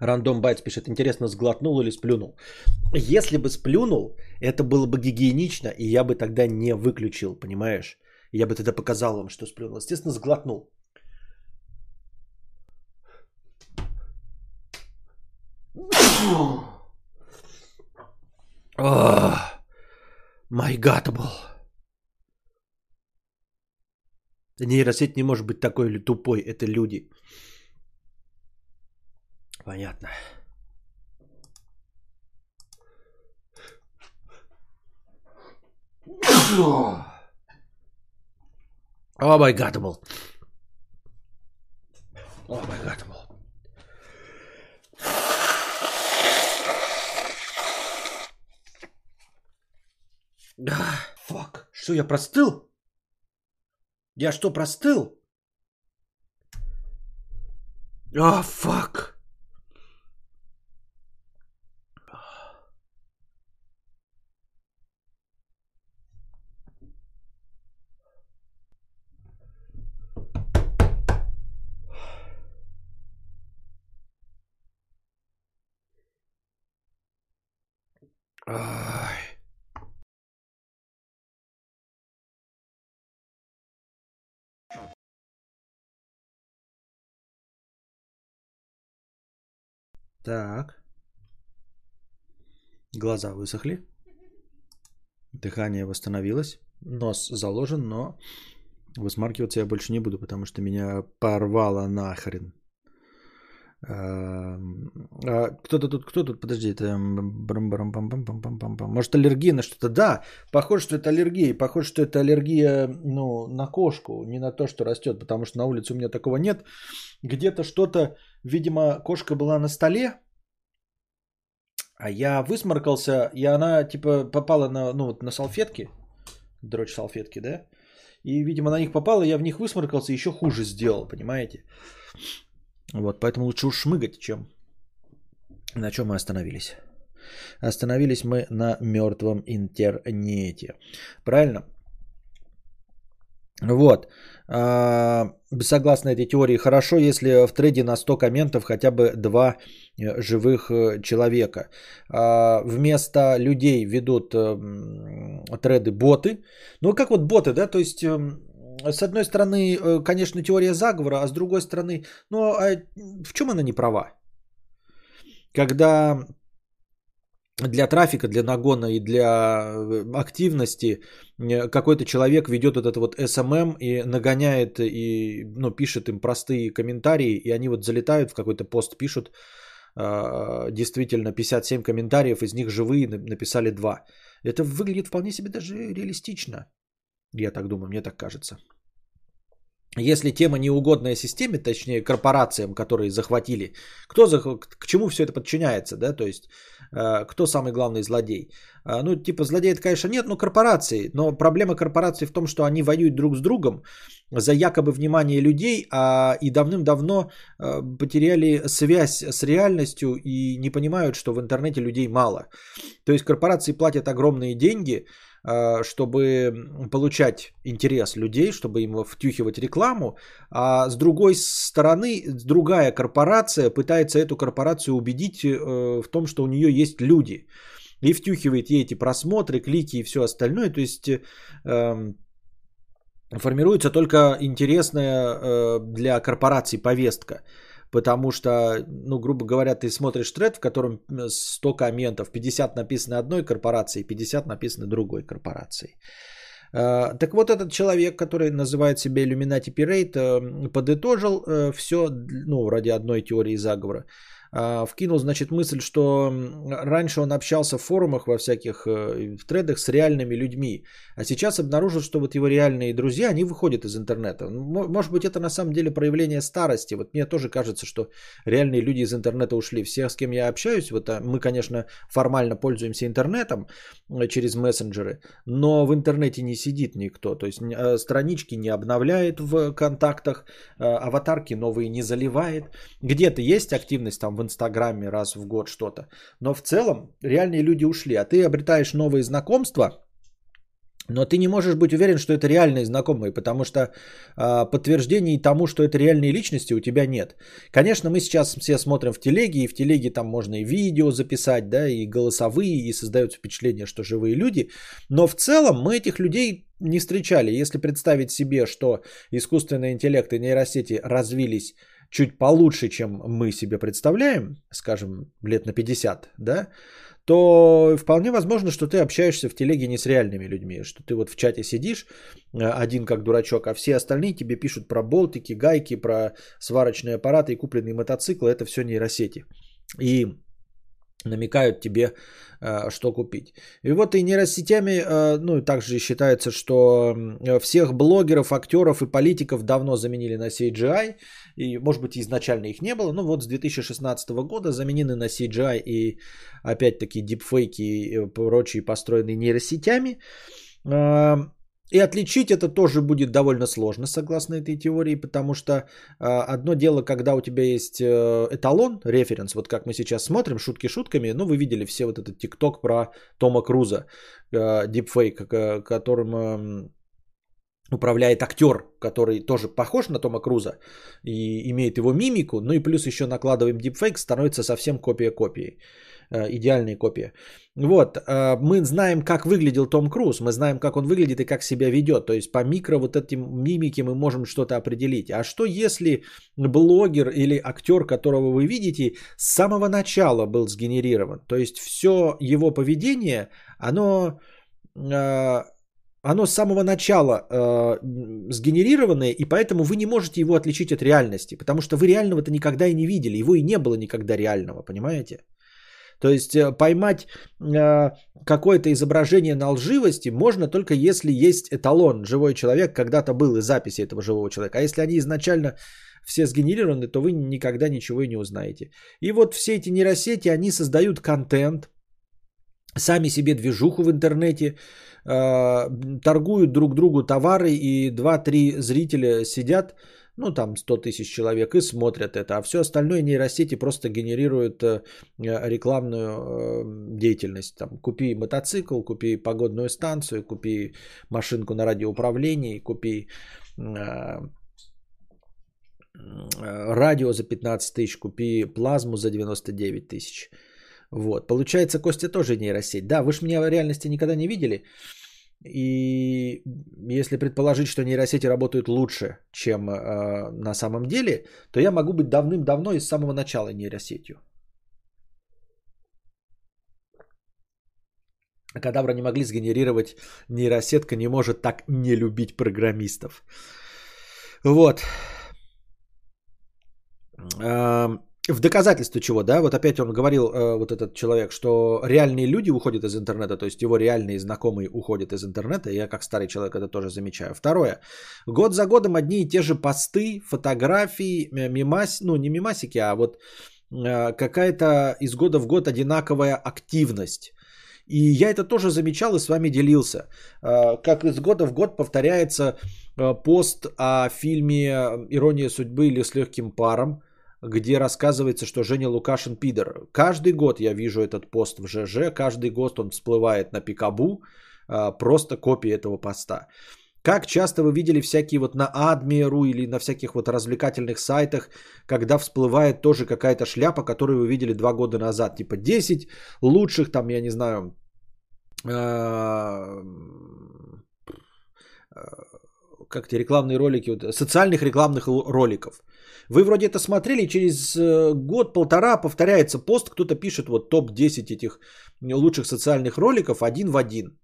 Speaker 1: Рандом Байтс пишет, интересно, сглотнул или сплюнул. Если бы сплюнул, это было бы гигиенично, и я бы тогда не выключил, понимаешь? Я бы тогда показал вам, что сплюнул. Естественно, сглотнул. My God, Нейросеть не может быть такой или тупой, это люди. Понятно. Oh my god, бл. Oh my god, бл. Fuck. Что, я простыл? Я что, простыл? А, fuck. Ай. Так. Глаза высохли. Дыхание восстановилось. Нос заложен, но высмаркиваться я больше не буду, потому что меня порвало нахрен. Эм, а кто-то тут, кто тут, подожди, это... Может аллергия на что-то? Да, похоже, что это аллергия. Похоже, что это аллергия ну, на кошку, не на то, что растет, потому что на улице у меня такого нет. Где-то что-то, видимо, кошка была на столе, а я высморкался, и она типа попала на, ну, на салфетки, дрочь салфетки, да? И, видимо, на них попала, я в них высморкался, еще хуже сделал, понимаете? Вот, поэтому лучше уж шмыгать, чем... На чем мы остановились? Остановились мы на мертвом интернете. Правильно? Вот. А, согласно этой теории, хорошо, если в трейде на 100 комментов хотя бы два э, живых э, человека. А, вместо людей ведут эм, треды боты. Ну, как вот боты, да, то есть эм, с одной стороны, э, конечно, теория заговора, а с другой стороны, ну а в чем она не права? Когда для трафика, для нагона и для э, активности э, какой-то человек ведет этот вот SMM и нагоняет и ну, пишет им простые комментарии, и они вот залетают в какой-то пост, пишут действительно 57 комментариев, из них живые написали 2. Это выглядит вполне себе даже реалистично. Я так думаю, мне так кажется. Если тема неугодная системе, точнее корпорациям, которые захватили, кто за, к чему все это подчиняется, да, то есть э, кто самый главный злодей? Э, ну, типа злодеев, конечно, нет, но корпорации. Но проблема корпораций в том, что они воюют друг с другом за якобы внимание людей, а и давным-давно э, потеряли связь с реальностью и не понимают, что в интернете людей мало. То есть корпорации платят огромные деньги, чтобы получать интерес людей, чтобы им втюхивать рекламу, а с другой стороны другая корпорация пытается эту корпорацию убедить э, в том, что у нее есть люди и втюхивает ей эти просмотры, клики и все остальное, то есть эм, формируется только интересная э, для корпораций повестка. Потому что, ну, грубо говоря, ты смотришь тред, в котором 100 комментов, 50 написано одной корпорацией, 50 написано другой корпорацией. А, так вот, этот человек, который называет себя Illuminati Pirate, э, подытожил э, все, ну, ради одной теории заговора. А, вкинул, значит, мысль, что раньше он общался в форумах во всяких, э, в тредах с реальными людьми, а сейчас обнаружил, что вот его реальные друзья, они выходят из интернета. Может быть, это на самом деле проявление старости. Вот мне тоже кажется, что реальные люди из интернета ушли. Все, с кем я общаюсь, вот а, мы, конечно, формально пользуемся интернетом э, через мессенджеры, но в интернете не сидит никто. То есть э, странички не обновляет в контактах, аватарки новые не заливает. Где-то есть активность там в Инстаграме раз в год что-то. Но в целом реальные люди ушли, а ты обретаешь новые знакомства, но ты не можешь быть уверен, что это реальные знакомые, потому что э, подтверждений тому, что это реальные личности, у тебя нет. Конечно, мы сейчас все смотрим в телеге, и в телеге там можно и видео записать, да, и голосовые, и создается впечатление, что живые люди. Но в целом мы этих людей не встречали. Если представить себе, что искусственный интеллект и нейросети развились чуть получше, чем мы себе представляем, скажем, лет на 50, да, то вполне возможно, что ты общаешься в телеге не с реальными людьми, что ты вот в чате сидишь э, один как дурачок, а все остальные тебе пишут про болтики, гайки, про сварочные аппараты и купленные мотоциклы, это все нейросети. И намекают тебе, э, что купить. И вот и нейросетями, э, ну, также считается, что всех блогеров, актеров и политиков давно заменили на CGI, и, может быть, изначально их не было, но вот с 2016 года заменены на CGI и, опять-таки, дипфейки и прочие построенные нейросетями. И отличить это тоже будет довольно сложно, согласно этой теории, потому что э, одно дело, когда у тебя есть э, эталон, референс, вот как мы сейчас смотрим, шутки шутками, ну вы видели все вот этот тикток про Тома Круза, э, дипфейк, э, которым э, управляет актер, который тоже похож на Тома Круза и имеет его мимику, ну и плюс еще накладываем дипфейк, становится совсем копия копии. Э, идеальная копия. Вот, э, мы знаем, как выглядел Том Круз, мы знаем, как он выглядит и как себя ведет. То есть по микро вот этим мимике мы можем что-то определить. А что если блогер или актер, которого вы видите, с самого начала был сгенерирован? То есть все его поведение, оно э, оно с самого начала э, сгенерированное, и поэтому вы не можете его отличить от реальности, потому что вы реального-то никогда и не видели, его и не было никогда реального, понимаете? То есть э, поймать э, какое-то изображение на лживости можно только если есть эталон. Живой человек когда-то был и записи этого живого человека. А если они изначально все сгенерированы, то вы никогда ничего и не узнаете. И вот все эти нейросети, они создают контент, сами себе движуху в интернете, э, торгуют друг другу товары, и 2-3 зрителя сидят, ну там 100 тысяч человек и смотрят это, а все остальное нейросети просто генерируют э, рекламную э, деятельность. Там, купи мотоцикл, купи погодную станцию, купи машинку на радиоуправлении, купи э, радио за 15 тысяч, купи плазму за 99 тысяч. Вот. Получается, Костя тоже нейросеть. Да, вы же меня в реальности никогда не видели. И если предположить, что нейросети работают лучше, чем э, на самом деле, то я могу быть давным-давно и с самого начала нейросетью. Кадавра не могли сгенерировать, нейросетка не может так не любить программистов. Вот. В доказательство чего, да, вот опять он говорил, э, вот этот человек, что реальные люди уходят из интернета, то есть его реальные знакомые уходят из интернета, я как старый человек это тоже замечаю. Второе, год за годом одни и те же посты, фотографии, мимас, ну не мимасики, а вот э, какая-то из года в год одинаковая активность. И я это тоже замечал и с вами делился. Э, как из года в год повторяется э, пост о фильме «Ирония судьбы» или «С легким паром», где рассказывается, что Женя Лукашин пидор. Каждый год я вижу этот пост в ЖЖ, каждый год он всплывает на Пикабу, а, просто копия этого поста. Как часто вы видели всякие вот на Адмиру или на всяких вот развлекательных сайтах, когда всплывает тоже какая-то шляпа, которую вы видели два года назад, типа 10 лучших там, я не знаю, а, а, как те рекламные ролики, социальных рекламных роликов. Вы вроде это смотрели, через э, год-полтора повторяется пост, кто-то пишет вот топ-10 этих лучших социальных роликов один в один.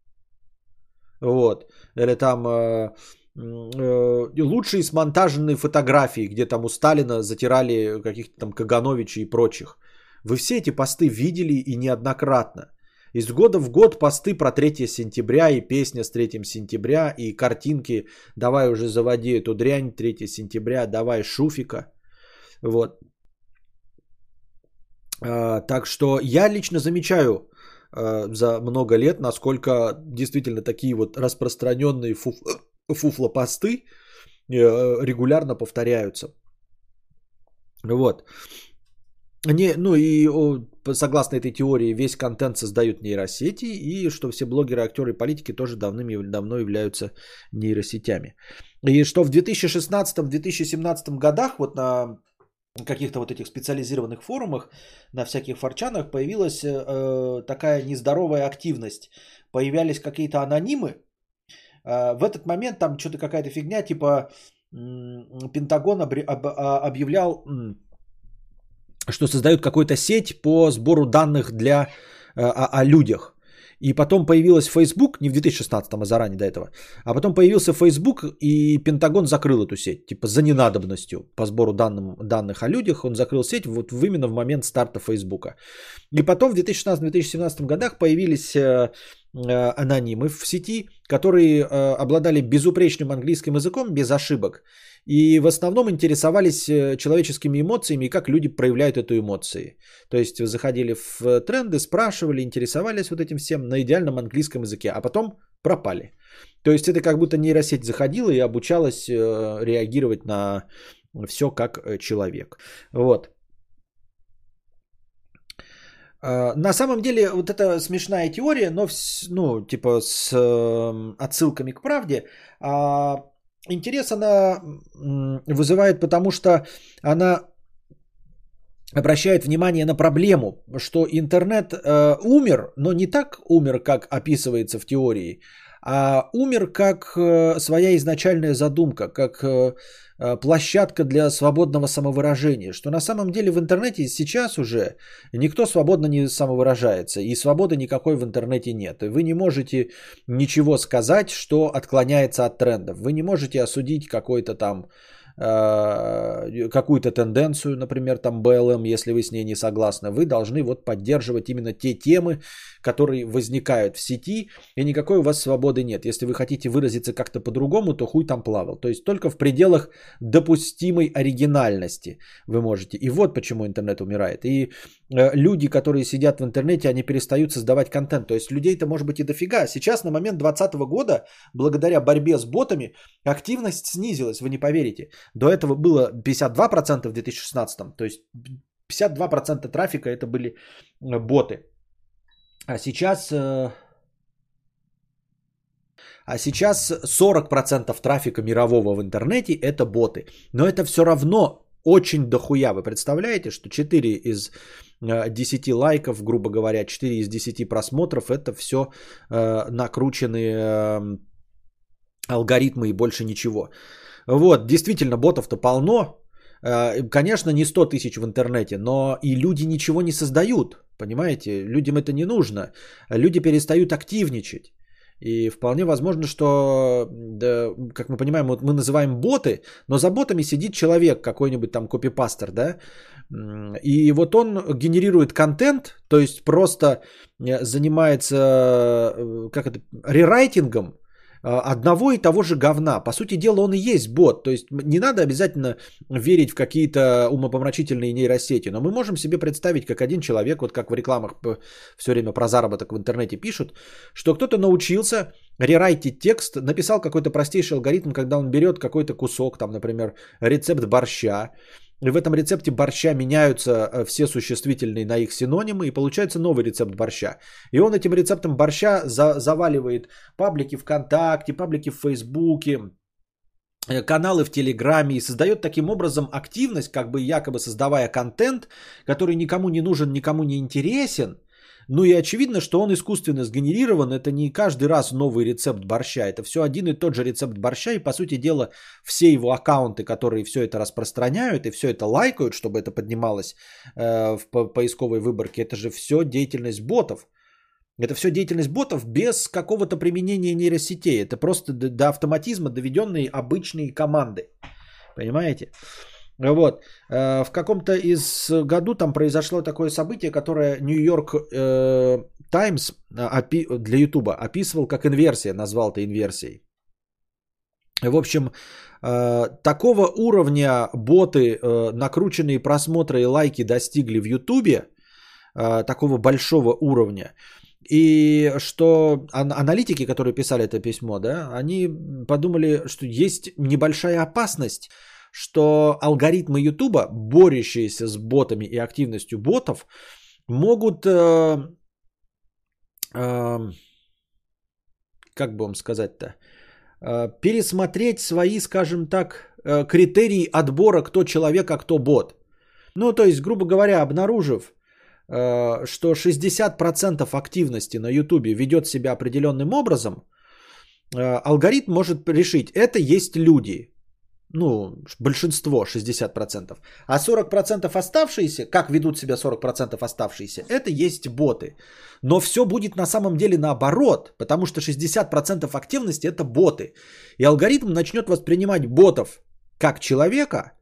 Speaker 1: Вот. Или там э, э, лучшие смонтаженные фотографии, где там у Сталина затирали каких-то там Кагановичей и прочих. Вы все эти посты видели и неоднократно. Из года в год посты про 3 сентября и песня с 3 сентября и картинки «Давай уже заводи эту дрянь 3 сентября, давай шуфика». Вот. А, так что я лично замечаю а, за много лет, насколько действительно такие вот распространенные фуф, фуфлопосты э, регулярно повторяются. Вот. Не, ну и согласно этой теории весь контент создают нейросети и что все блогеры, актеры и политики тоже давным-давно являются нейросетями. И что в 2016-2017 годах вот на каких-то вот этих специализированных форумах, на всяких форчанах появилась э, такая нездоровая активность. Появлялись какие-то анонимы. Э, в этот момент там что-то какая-то фигня, типа э, Пентагон об, об, а, объявлял, э, что создают какую-то сеть по сбору данных для, э, о, о людях. И потом появилась Facebook, не в 2016, а заранее до этого. А потом появился Facebook, и Пентагон закрыл эту сеть. Типа за ненадобностью по сбору данным, данных о людях. Он закрыл сеть вот именно в момент старта Facebook. И потом в 2016-2017 годах появились э, э, анонимы в сети, которые э, обладали безупречным английским языком, без ошибок. И в основном интересовались э, человеческими эмоциями и как люди проявляют эту эмоции. То есть заходили в тренды, спрашивали, интересовались вот этим всем на идеальном английском языке, а потом пропали. То есть это как будто нейросеть заходила и обучалась э, реагировать на все как э, человек. Вот. А, на самом деле, вот эта смешная теория, но, ну, типа с отсылками к правде, а, интерес она вызывает, потому что она обращает внимание на проблему, что интернет э, умер, но не так умер, как описывается в теории, а умер как э, своя изначальная задумка, как э, Э, площадка для свободного самовыражения, что на самом деле в интернете сейчас уже никто свободно не самовыражается, и свободы никакой в интернете нет. И вы не можете ничего сказать, что отклоняется от трендов. Вы не можете осудить какой-то там какую-то тенденцию, например, там БЛМ, если вы с ней не согласны, вы должны вот поддерживать именно те темы, которые возникают в сети, и никакой у вас свободы нет. Если вы хотите выразиться как-то по-другому, то хуй там плавал. То есть только в пределах допустимой оригинальности вы можете. И вот почему интернет умирает. И э, люди, которые сидят в интернете, они перестают создавать контент. То есть людей-то может быть и дофига. Сейчас на момент 2020 года, благодаря борьбе с ботами, активность снизилась, вы не поверите. До этого было 52% в 2016. То есть 52% трафика это были э, боты. А сейчас... Э, а сейчас 40% трафика мирового в интернете это боты. Но это все равно очень дохуя. Вы представляете, что 4 из 10 э, лайков, грубо говоря, 4 из 10 просмотров, это все э, накрученные э, алгоритмы и больше ничего. Вот, действительно, ботов-то полно. Э, конечно, не 100 тысяч в интернете, но и люди ничего не создают. Понимаете, людям это не нужно. Люди перестают активничать. И вполне возможно, что, да, как мы понимаем, вот мы называем боты, но за ботами сидит человек, какой-нибудь там копипастер, да, и вот он генерирует контент, то есть просто э, занимается, э, как это, рерайтингом одного и того же говна. По сути дела, он и есть бот. То есть не надо обязательно верить в какие-то умопомрачительные нейросети, но мы можем себе представить, как один человек, вот как в рекламах все время про заработок в интернете пишут, что кто-то научился рерайтить текст, написал какой-то простейший алгоритм, когда он берет какой-то кусок, там, например, рецепт борща, и в этом рецепте борща меняются э, все существительные на их синонимы, и получается новый рецепт борща. И он этим рецептом борща за, заваливает паблики ВКонтакте, паблики в Фейсбуке, э, каналы в Телеграме и создает таким образом активность, как бы якобы создавая контент, который никому не нужен, никому не интересен, ну и очевидно, что он искусственно сгенерирован. Это не каждый раз новый рецепт борща. Это все один и тот же рецепт борща. И по сути дела все его аккаунты, которые все это распространяют и все это лайкают, чтобы это поднималось э, в поисковой выборке, это же все деятельность ботов. Это все деятельность ботов без какого-то применения нейросетей. Это просто до автоматизма доведенные обычные команды. Понимаете? Вот. Э, в каком-то из году там произошло такое событие, которое Нью-Йорк Таймс э, для Ютуба описывал как инверсия, назвал это инверсией. В общем, э, такого уровня боты, накрученные просмотры и лайки достигли в Ютубе, такого большого уровня, и что аналитики, которые писали это письмо, да, они подумали, что есть небольшая опасность, что алгоритмы Ютуба, борющиеся с ботами и активностью ботов, могут, э, э, как бы вам сказать-то, э, пересмотреть свои, скажем так, э, критерии отбора, кто человек, а кто бот. Ну, то есть, грубо говоря, обнаружив, э, что 60% активности на Ютубе ведет себя определенным образом, э, алгоритм может решить, это есть люди, ну, большинство 60%, а 40% оставшиеся, как ведут себя 40% оставшиеся, это есть боты. Но все будет на самом деле наоборот, потому что 60% активности это боты. И алгоритм начнет воспринимать ботов как человека,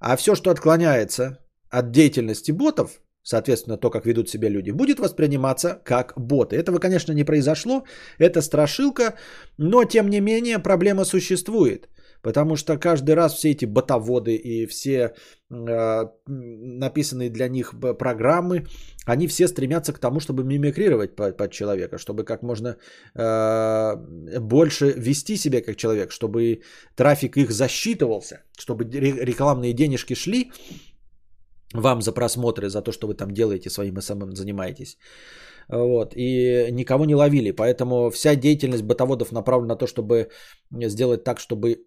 Speaker 1: а все, что отклоняется от деятельности ботов, соответственно, то, как ведут себя люди, будет восприниматься как боты. Этого, конечно, не произошло, это страшилка, но, тем не менее, проблема существует. Потому что каждый раз все эти ботоводы и все э, написанные для них программы, они все стремятся к тому, чтобы мимикрировать под, под человека, чтобы как можно э, больше вести себя как человек, чтобы трафик их засчитывался, чтобы рекламные денежки шли вам за просмотры, за то, что вы там делаете своим СММ, занимаетесь. Вот, и никого не ловили. Поэтому вся деятельность ботоводов направлена на то, чтобы сделать так, чтобы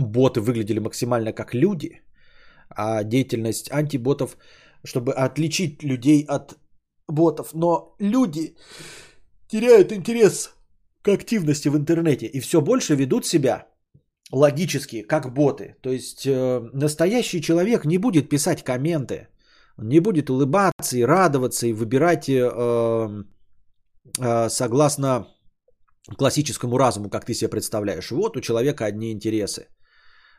Speaker 1: боты выглядели максимально как люди, а деятельность антиботов, чтобы отличить людей от ботов. Но люди теряют интерес к активности в интернете и все больше ведут себя логически, как боты. То есть э, настоящий человек не будет писать комменты, не будет улыбаться и радоваться и выбирать э, э, согласно классическому разуму, как ты себе представляешь. Вот у человека одни интересы.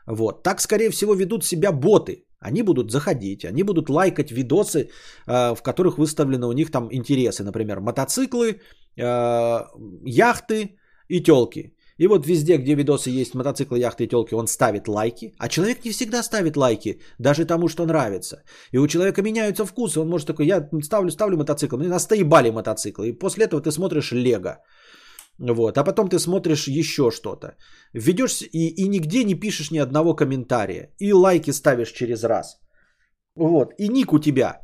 Speaker 1: Вот. Так, скорее всего, ведут себя боты. Они будут заходить, они будут лайкать видосы, э, в которых выставлены у них там интересы. Например, мотоциклы, э, яхты и телки. И вот везде, где видосы есть, мотоциклы, яхты и телки, он ставит лайки. А человек не всегда ставит лайки, даже тому, что нравится. И у человека меняются вкусы. Он может такой, я ставлю, ставлю мотоцикл, нас настоебали мотоциклы. И после этого ты смотришь Лего. Вот. А потом ты смотришь еще что-то. Ведешь и, и нигде не пишешь ни одного комментария. И лайки ставишь через раз. Вот. И ник у тебя.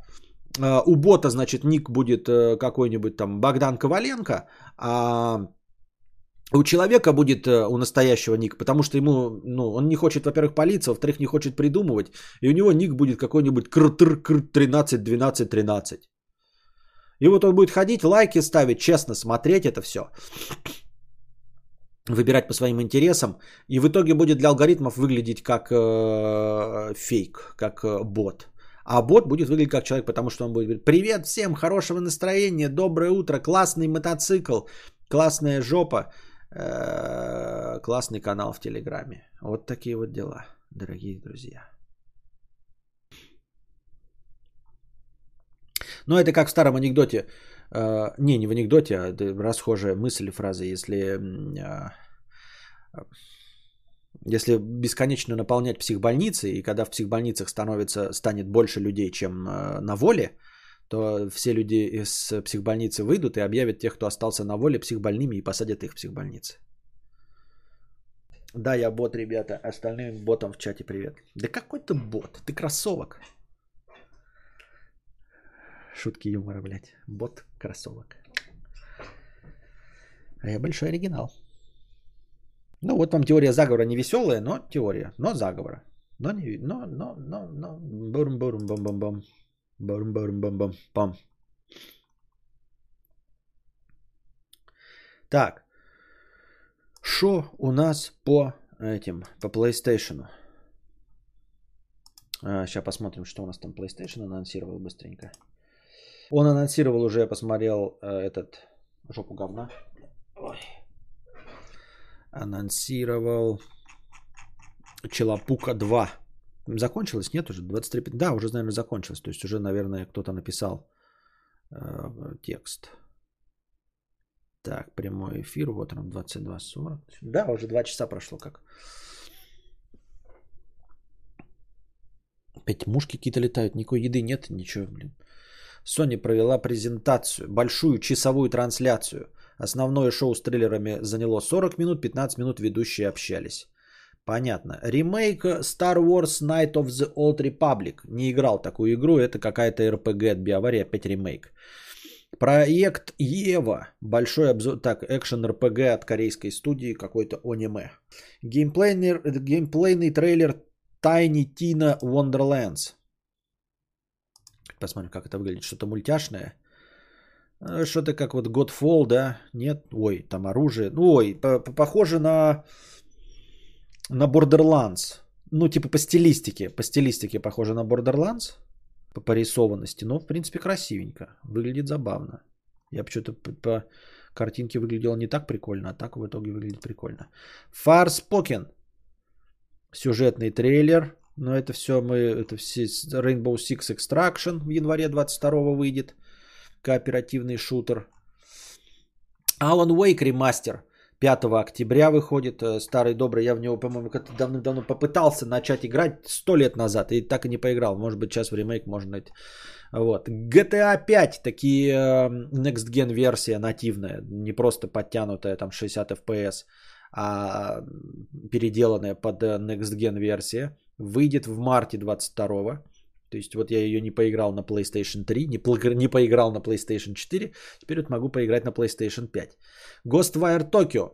Speaker 1: Э, у бота, значит, ник будет э, какой-нибудь там Богдан Коваленко, а у человека будет, э, у настоящего ник, потому что ему, ну, он не хочет, во-первых, палиться, во-вторых, не хочет придумывать, и у него ник будет какой-нибудь кр-тр, кр 13, 12, 13. И вот он будет ходить, лайки ставить, честно смотреть это все. Выбирать по своим интересам. И в итоге будет для алгоритмов выглядеть как э, фейк, как э, бот. А бот будет выглядеть как человек, потому что он будет говорить, привет всем, хорошего настроения, доброе утро, классный мотоцикл, классная жопа, э, классный канал в Телеграме. Вот такие вот дела, дорогие друзья. Но это как в старом анекдоте. Э, не, не в анекдоте, а расхожая мысль, фраза. Если, э, если бесконечно наполнять психбольницы, и когда в психбольницах становится, станет больше людей, чем э, на воле, то все люди из психбольницы выйдут и объявят тех, кто остался на воле, психбольными и посадят их в психбольницы. Да, я бот, ребята. Остальным ботам в чате привет. Да какой ты бот? Ты кроссовок. Шутки юмора, блядь. Бот кроссовок. А я большой оригинал. Ну, вот вам теория заговора не веселая, но теория, но заговора. Но не, но, но, но, но, бурм, бурм, бам, бам, бам, бурм, бурм, бам, бам, пам. Так, что у нас по этим, по PlayStation? Сейчас посмотрим, что у нас там PlayStation анонсировал быстренько. Он анонсировал уже, я посмотрел э, этот жопу говна. Ой. Анонсировал Челопука 2. Закончилось? Нет уже? 23... Да, уже, наверное, закончилось. То есть уже, наверное, кто-то написал э, текст. Так, прямой эфир. Вот он, 22.40. Да, уже 2 часа прошло как. Опять мушки какие-то летают. Никакой еды нет, ничего, блин. Sony провела презентацию, большую часовую трансляцию. Основное шоу с трейлерами заняло 40 минут, 15 минут ведущие общались. Понятно. Ремейк Star Wars Night of the Old Republic. Не играл такую игру, это какая-то RPG от BioWare, опять ремейк. Проект Ева. Большой обзор. Так, экшен RPG от корейской студии, какой-то аниме. Геймплейный, геймплейный трейлер Tiny Tina Wonderlands. Посмотрим, как это выглядит. Что-то мультяшное. Э, что-то как вот Godfall, да? Нет? Ой, там оружие. Ну, ой, похоже на, на Borderlands. ну, типа по стилистике. По стилистике похоже на Borderlands. По порисованности. Но, в принципе, красивенько. Выглядит забавно. Я почему-то по, по картинке выглядело не так прикольно, а так в итоге выглядит прикольно. Фарспокен. Сюжетный трейлер. Но это все мы... Это все Rainbow Six Extraction в январе 22 выйдет. Кооперативный шутер. Alan Wake ремастер. 5 октября выходит. Э, старый добрый. Я в него, по-моему, как-то давным-давно попытался начать играть сто лет назад. И так и не поиграл. Может быть, сейчас в ремейк можно найти. Вот. GTA 5, такие э, Next Gen версия нативная, не просто подтянутая там 60 FPS, а переделанная под э, Next Gen версия, выйдет в марте 22 то есть вот я ее не поиграл на PlayStation 3, не, не поиграл на PlayStation 4, теперь вот могу поиграть на PlayStation 5. Ghostwire Tokyo.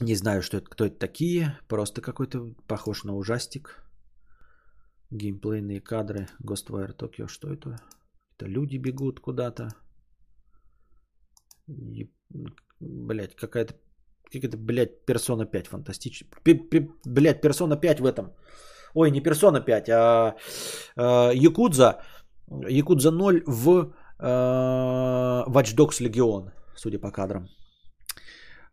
Speaker 1: Не знаю, что это, кто это такие, просто какой-то похож на ужастик. Геймплейные кадры Ghostwire Tokyo. Что это? Это люди бегут куда-то. И, блять, какая-то какая-то, блядь, персона 5 фантастическая. Блядь, персона 5 в этом Ой, не Persona 5, а э, Якудза. Якудза 0 в э, Watch Dogs Legion, судя по кадрам.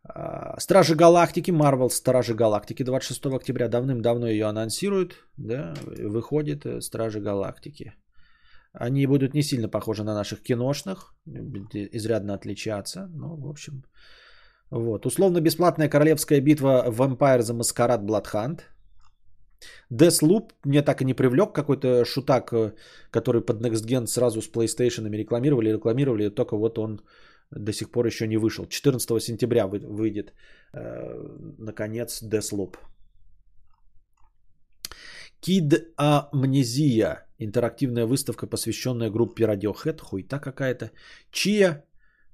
Speaker 1: А, Стражи Галактики, Marvel Стражи Галактики 26 октября. Давным-давно ее анонсируют. Да, выходит э, Стражи Галактики. Они будут не сильно похожи на наших киношных, изрядно отличаться. Ну, в общем, вот. Условно-бесплатная королевская битва Vampire the Masquerade Bloodhunt. Deathloop мне так и не привлек. Какой-то шутак, э, который под Next Gen сразу с PlayStation рекламировали, рекламировали, только вот он до сих пор еще не вышел. 14 сентября выйдет, э, наконец, Deathloop. Kid Amnesia. Интерактивная выставка, посвященная группе Radiohead. Хуйта какая-то. Чия.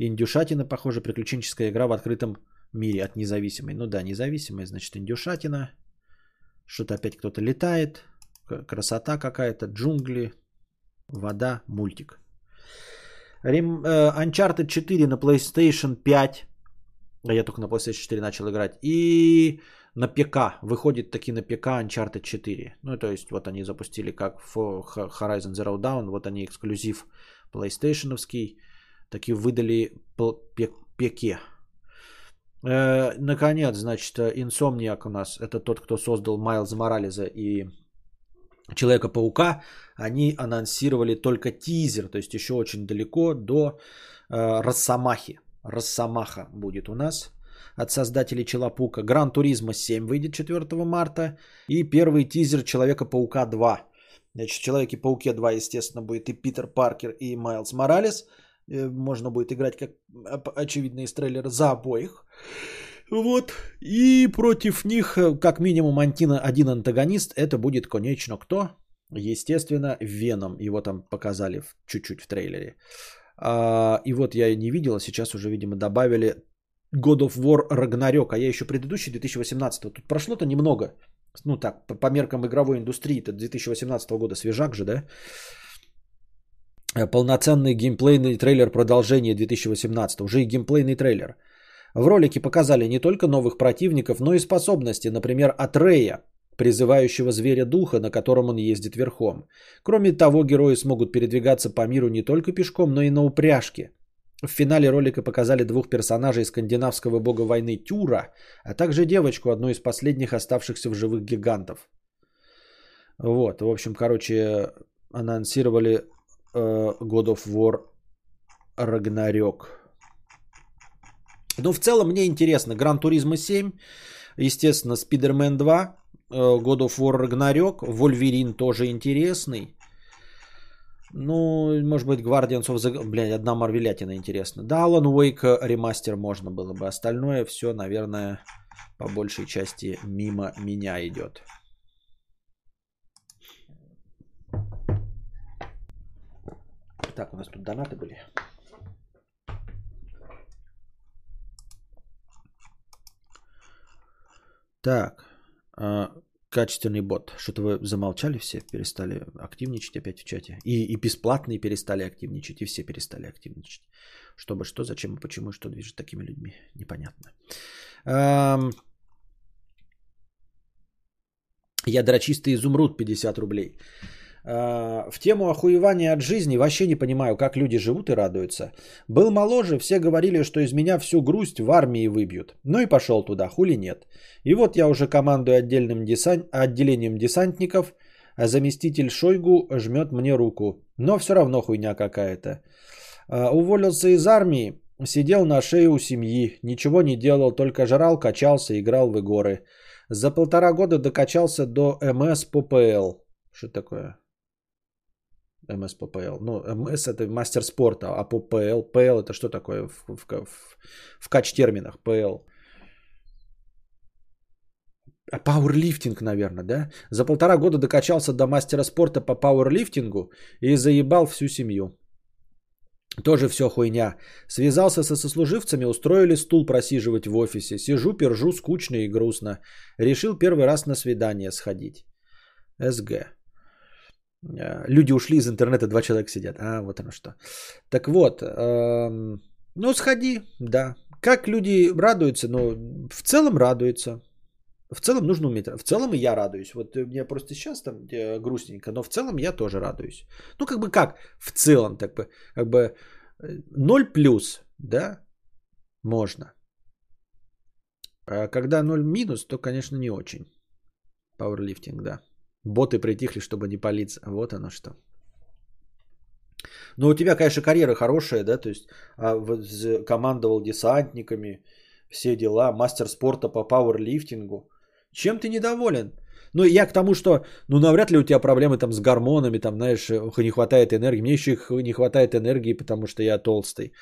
Speaker 1: Индюшатина, похоже, приключенческая игра в открытом мире от независимой. Ну да, независимая, значит, индюшатина. Что-то опять кто-то летает. Красота какая-то, джунгли, вода, мультик. Рем, э, Uncharted 4 на PlayStation 5. А я только на PlayStation 4 начал играть. И на ПК. Выходит таки на ПК Uncharted 4. Ну, то есть, вот они запустили как Horizon Zero Dawn. Вот они эксклюзив PlayStation. Таки выдали ПК. Э, наконец, значит, Инсомниак у нас, это тот, кто создал Майлза Морализа и Человека-паука, они анонсировали только тизер, то есть еще очень далеко до э, Росомахи. Росомаха будет у нас от создателей Челопука. Гран Туризма 7 выйдет 4 марта. И первый тизер Человека-паука 2. Значит, в Человеке-пауке 2, естественно, будет и Питер Паркер, и Майлз Моралес. Э, можно будет играть, как очевидно из трейлера, за обоих. Вот. И против них, э, как минимум, антина один антагонист. Это будет, конечно, кто? Естественно, Веном. Его там показали чуть-чуть в трейлере. А, и вот я не видел, а сейчас уже, видимо, добавили God of War Ragnarok. А я еще предыдущий 2018. Тут прошло-то немного. Ну так, по меркам игровой индустрии, это 2018 года свежак же, да? Э, полноценный геймплейный трейлер продолжения 2018. Уже и геймплейный трейлер. В ролике показали не только новых противников, но и способности, например, от Рея, призывающего зверя духа, на котором он ездит верхом. Кроме того, герои смогут передвигаться по миру не только пешком, но и на упряжке. В финале ролика показали двух персонажей скандинавского бога войны Тюра, а также девочку, одну из последних оставшихся в живых гигантов. Вот, в общем, короче, анонсировали God of War Ragnarok. Но в целом мне интересно. Гран Туризма 7, естественно, Спидермен 2, э, God of War Ragnarok, Вольверин тоже интересный. Ну, может быть, Guardians of the... Блядь, одна марвелятина интересна. Да, Alan Wake ремастер можно было бы. Остальное все, наверное, по большей части мимо меня идет. Так, у нас тут донаты были. Так, э, качественный бот. Что-то вы замолчали все, перестали активничать опять в чате. И, и бесплатные перестали активничать, и все перестали активничать. Чтобы что, зачем и почему, что движет такими людьми, непонятно. Эм... Ядрочистый изумруд 50 рублей. А, в тему охуевания от жизни вообще не понимаю, как люди живут и радуются. Был моложе, все говорили, что из меня всю грусть в армии выбьют. Ну и пошел туда, хули нет. И вот я уже командую отдельным десант... отделением десантников, а заместитель Шойгу жмет мне руку. Но все равно хуйня какая-то. А, уволился из армии, сидел на шее у семьи, ничего не делал, только жрал, качался, играл в игры. За полтора года докачался до МС по ПЛ. Что такое? МС по ПЛ. Ну, МС это мастер спорта, а по ПЛ, ПЛ это что такое в, в, в, в кач терминах ПЛ? А пауэрлифтинг, наверное, да? За полтора года докачался до мастера спорта по пауэрлифтингу и заебал всю семью. Тоже все хуйня. Связался со сослуживцами, устроили стул просиживать в офисе. Сижу, пержу, скучно и грустно. Решил первый раз на свидание сходить. СГ. Э, люди ушли из интернета, два человека сидят. А, вот оно что. Так вот, эм, ну сходи, да. Как люди радуются? Ну, в целом радуются. В целом нужно уметь. В целом и я радуюсь. Вот мне просто сейчас там э, грустненько, но в целом я тоже радуюсь. Ну, как бы как? В целом, так бы, как бы 0 э, плюс, да, можно. А когда 0 минус, то, конечно, не очень. Пауэрлифтинг, да. Боты притихли, чтобы не палиться. Вот оно что. Ну, у тебя, конечно, карьера хорошая, да, то есть а, командовал десантниками, все дела, мастер спорта по пауэрлифтингу. Чем ты недоволен? Ну, я к тому, что, ну, навряд ли у тебя проблемы там с гормонами, там, знаешь, не хватает энергии. Мне еще не хватает энергии, потому что я толстый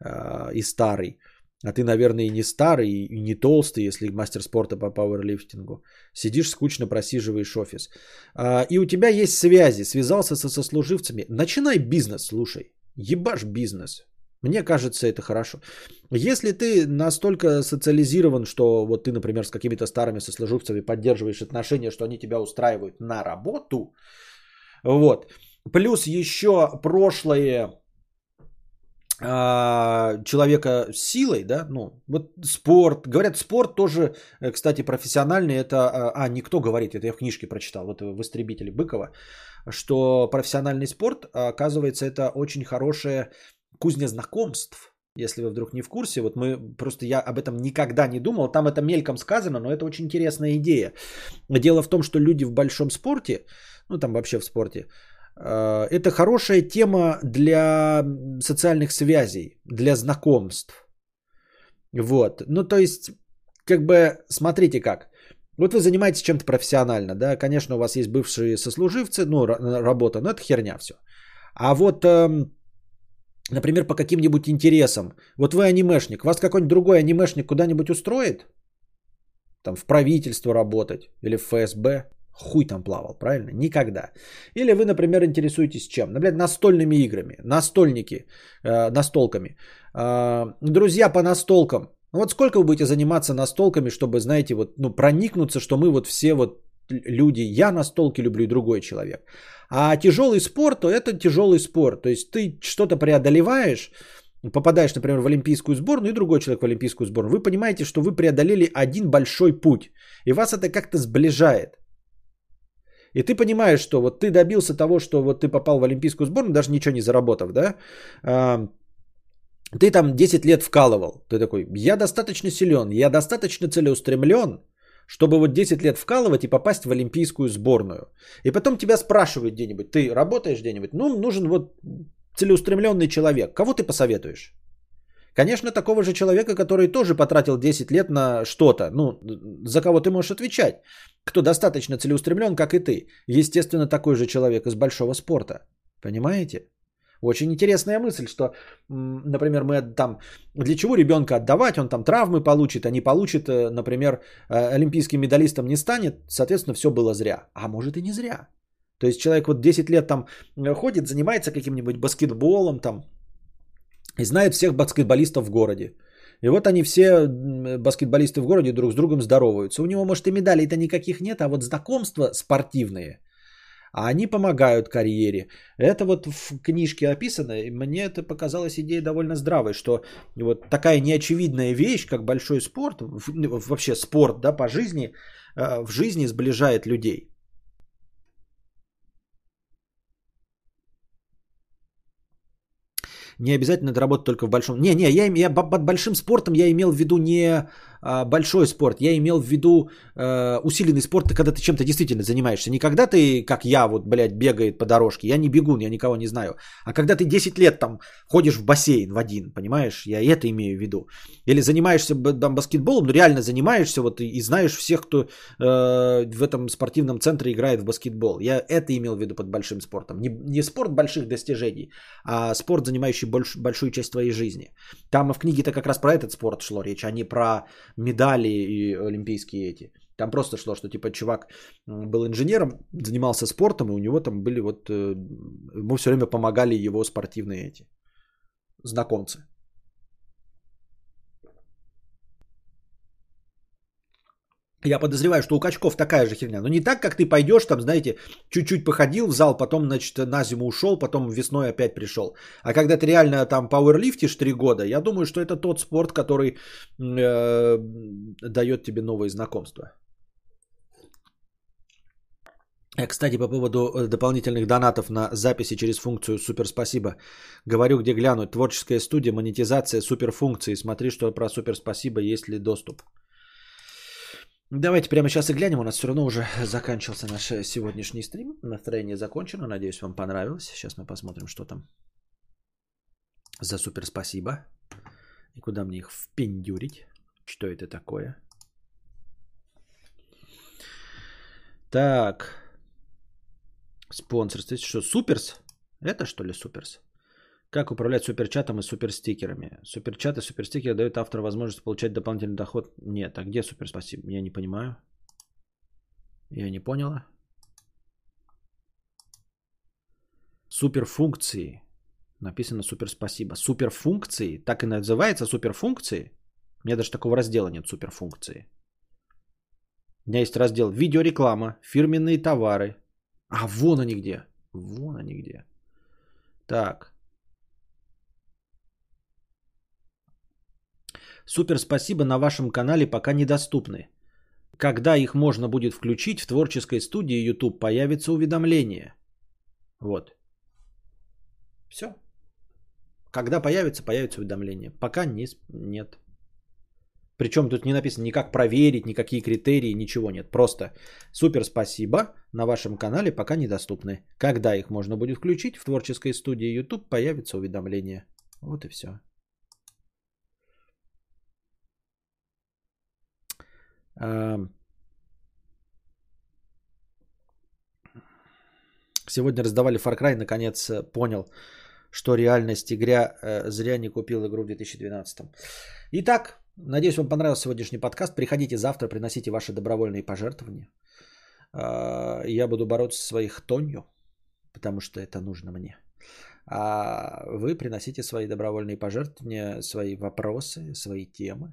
Speaker 1: э, и старый. А ты, наверное, и не старый, и не толстый, если мастер спорта по пауэрлифтингу. Сидишь скучно, просиживаешь офис. А, и у тебя есть связи, связался со сослуживцами. Начинай бизнес, слушай. Ебашь бизнес. Мне кажется, это хорошо. Если ты настолько социализирован, что вот ты, например, с какими-то старыми сослуживцами поддерживаешь отношения, что они тебя устраивают на работу, вот, плюс еще прошлое а, человека силой, да, ну, вот спорт, говорят, спорт тоже, э, кстати, профессиональный, это, а, а никто говорит, это я в книжке прочитал, вот в «Истребителе» Быкова, что профессиональный спорт, оказывается, это очень хорошее кузня знакомств. Если вы вдруг не в курсе, вот мы просто я об этом никогда не думал, там это мельком сказано, но это очень интересная идея. Дело в том, что люди в большом спорте, ну там вообще в спорте, э, это хорошая тема для социальных связей, для знакомств. Вот. Ну, то есть, как бы, смотрите как. Вот вы занимаетесь чем-то профессионально, да, конечно, у вас есть бывшие сослуживцы, ну, работа, но это херня все. А вот эм, например, по каким-нибудь интересам. Вот вы анимешник, вас какой-нибудь другой анимешник куда-нибудь устроит? Там в правительство работать или в ФСБ? Хуй там плавал, правильно? Никогда. Или вы, например, интересуетесь чем? Например, настольными играми, настольники, э, настолками. Э, друзья по настолкам. Вот сколько вы будете заниматься настолками, чтобы, знаете, вот, ну, проникнуться, что мы вот все вот люди, я настолки люблю и другой человек. А тяжелый спорт, то это тяжелый спорт. То есть ты что-то преодолеваешь, попадаешь, например, в олимпийскую сборную и другой человек в олимпийскую сборную. Вы понимаете, что вы преодолели один большой путь. И вас это как-то сближает. И ты понимаешь, что вот ты добился того, что вот ты попал в олимпийскую сборную, даже ничего не заработав, да? А, ты там 10 лет вкалывал. Ты такой, я достаточно силен, я достаточно целеустремлен, чтобы вот 10 лет вкалывать и попасть в олимпийскую сборную. И потом тебя спрашивают где-нибудь, ты работаешь где-нибудь? Ну, нужен вот целеустремленный человек. Кого ты посоветуешь? Конечно, такого же человека, который тоже потратил 10 лет на что-то, ну, за кого ты можешь отвечать, кто достаточно целеустремлен, как и ты. Естественно, такой же человек из большого спорта. Понимаете? Очень интересная мысль, что, например, мы там, для чего ребенка отдавать, он там травмы получит, а не получит, э, например, э, олимпийским медалистом не станет, соответственно, все было зря. А может и не зря. То есть человек вот 10 лет там э, ходит, занимается каким-нибудь баскетболом там, и знает всех баскетболистов в городе. И вот они все баскетболисты в городе друг с другом здороваются. У него, может, и медалей-то никаких нет, а вот знакомства спортивные – а они помогают карьере. Это вот в книжке описано, и мне это показалась идея довольно здравой, что вот такая неочевидная вещь, как большой спорт, вообще спорт да, по жизни, э, в жизни сближает людей. Не обязательно это работать только в большом. Не, не, я, я под большим спортом я имел в виду не большой спорт, я имел в виду а, усиленный спорт, когда ты чем-то действительно занимаешься. Не когда ты, как я, вот, блядь, бегает по дорожке, я не бегун, я никого не знаю, а когда ты 10 лет там ходишь в бассейн в один, понимаешь, я это имею в виду. Или занимаешься там, баскетболом, ну реально занимаешься, вот, и знаешь всех, кто э, в этом спортивном центре играет в баскетбол. Я это имел в виду под большим спортом. Не, не спорт больших достижений, а спорт, занимающий больш, большую часть твоей жизни. Там в книге-то как раз про этот спорт шло речь, а не про медали и олимпийские эти. Там просто шло, что типа чувак был инженером, занимался спортом, и у него там были вот... Э, ему все время помогали его спортивные эти знакомцы. Я подозреваю, что у качков такая же херня. Но не так, как ты пойдешь, там, знаете, чуть-чуть походил в зал, потом, значит, на зиму ушел, потом весной опять пришел. А когда ты реально там пауэрлифтишь три года, я думаю, что это тот спорт, который э, дает тебе новые знакомства. Э, кстати, по поводу э, дополнительных донатов на записи через функцию «Супер спасибо». Говорю, где глянуть. Творческая студия, монетизация, суперфункции. Смотри, что про «Супер спасибо», есть ли доступ. Давайте прямо сейчас и глянем. У нас все равно уже заканчивался наш сегодняшний стрим. Настроение закончено. Надеюсь, вам понравилось. Сейчас мы посмотрим, что там за супер спасибо. И куда мне их впендюрить. Что это такое? Так. Спонсорство. Что, суперс? Это что ли суперс? Как управлять суперчатом и суперстикерами? Суперчат и суперстикеры дают автору возможность получать дополнительный доход? Нет. А где супер спасибо? Я не понимаю. Я не поняла. Суперфункции. Написано супер спасибо. Суперфункции. Так и называется суперфункции. У меня даже такого раздела нет суперфункции. У меня есть раздел видеореклама, фирменные товары. А вон они где. Вон они где. Так. Супер спасибо на вашем канале пока недоступны. Когда их можно будет включить в творческой студии YouTube, появится уведомление. Вот. Все. Когда появится, появится уведомление. Пока не, нет. Причем тут не написано никак проверить, никакие критерии, ничего нет. Просто супер спасибо на вашем канале пока недоступны. Когда их можно будет включить в творческой студии YouTube, появится уведомление. Вот и все. Сегодня раздавали Far Cry, наконец э, понял, что реальность игря э, зря не купил игру в 2012. Итак, надеюсь, вам понравился сегодняшний подкаст. Приходите завтра, приносите ваши добровольные пожертвования. Э, я буду бороться со своих тонью, потому что это нужно мне. А вы приносите свои добровольные пожертвования, свои вопросы, свои темы.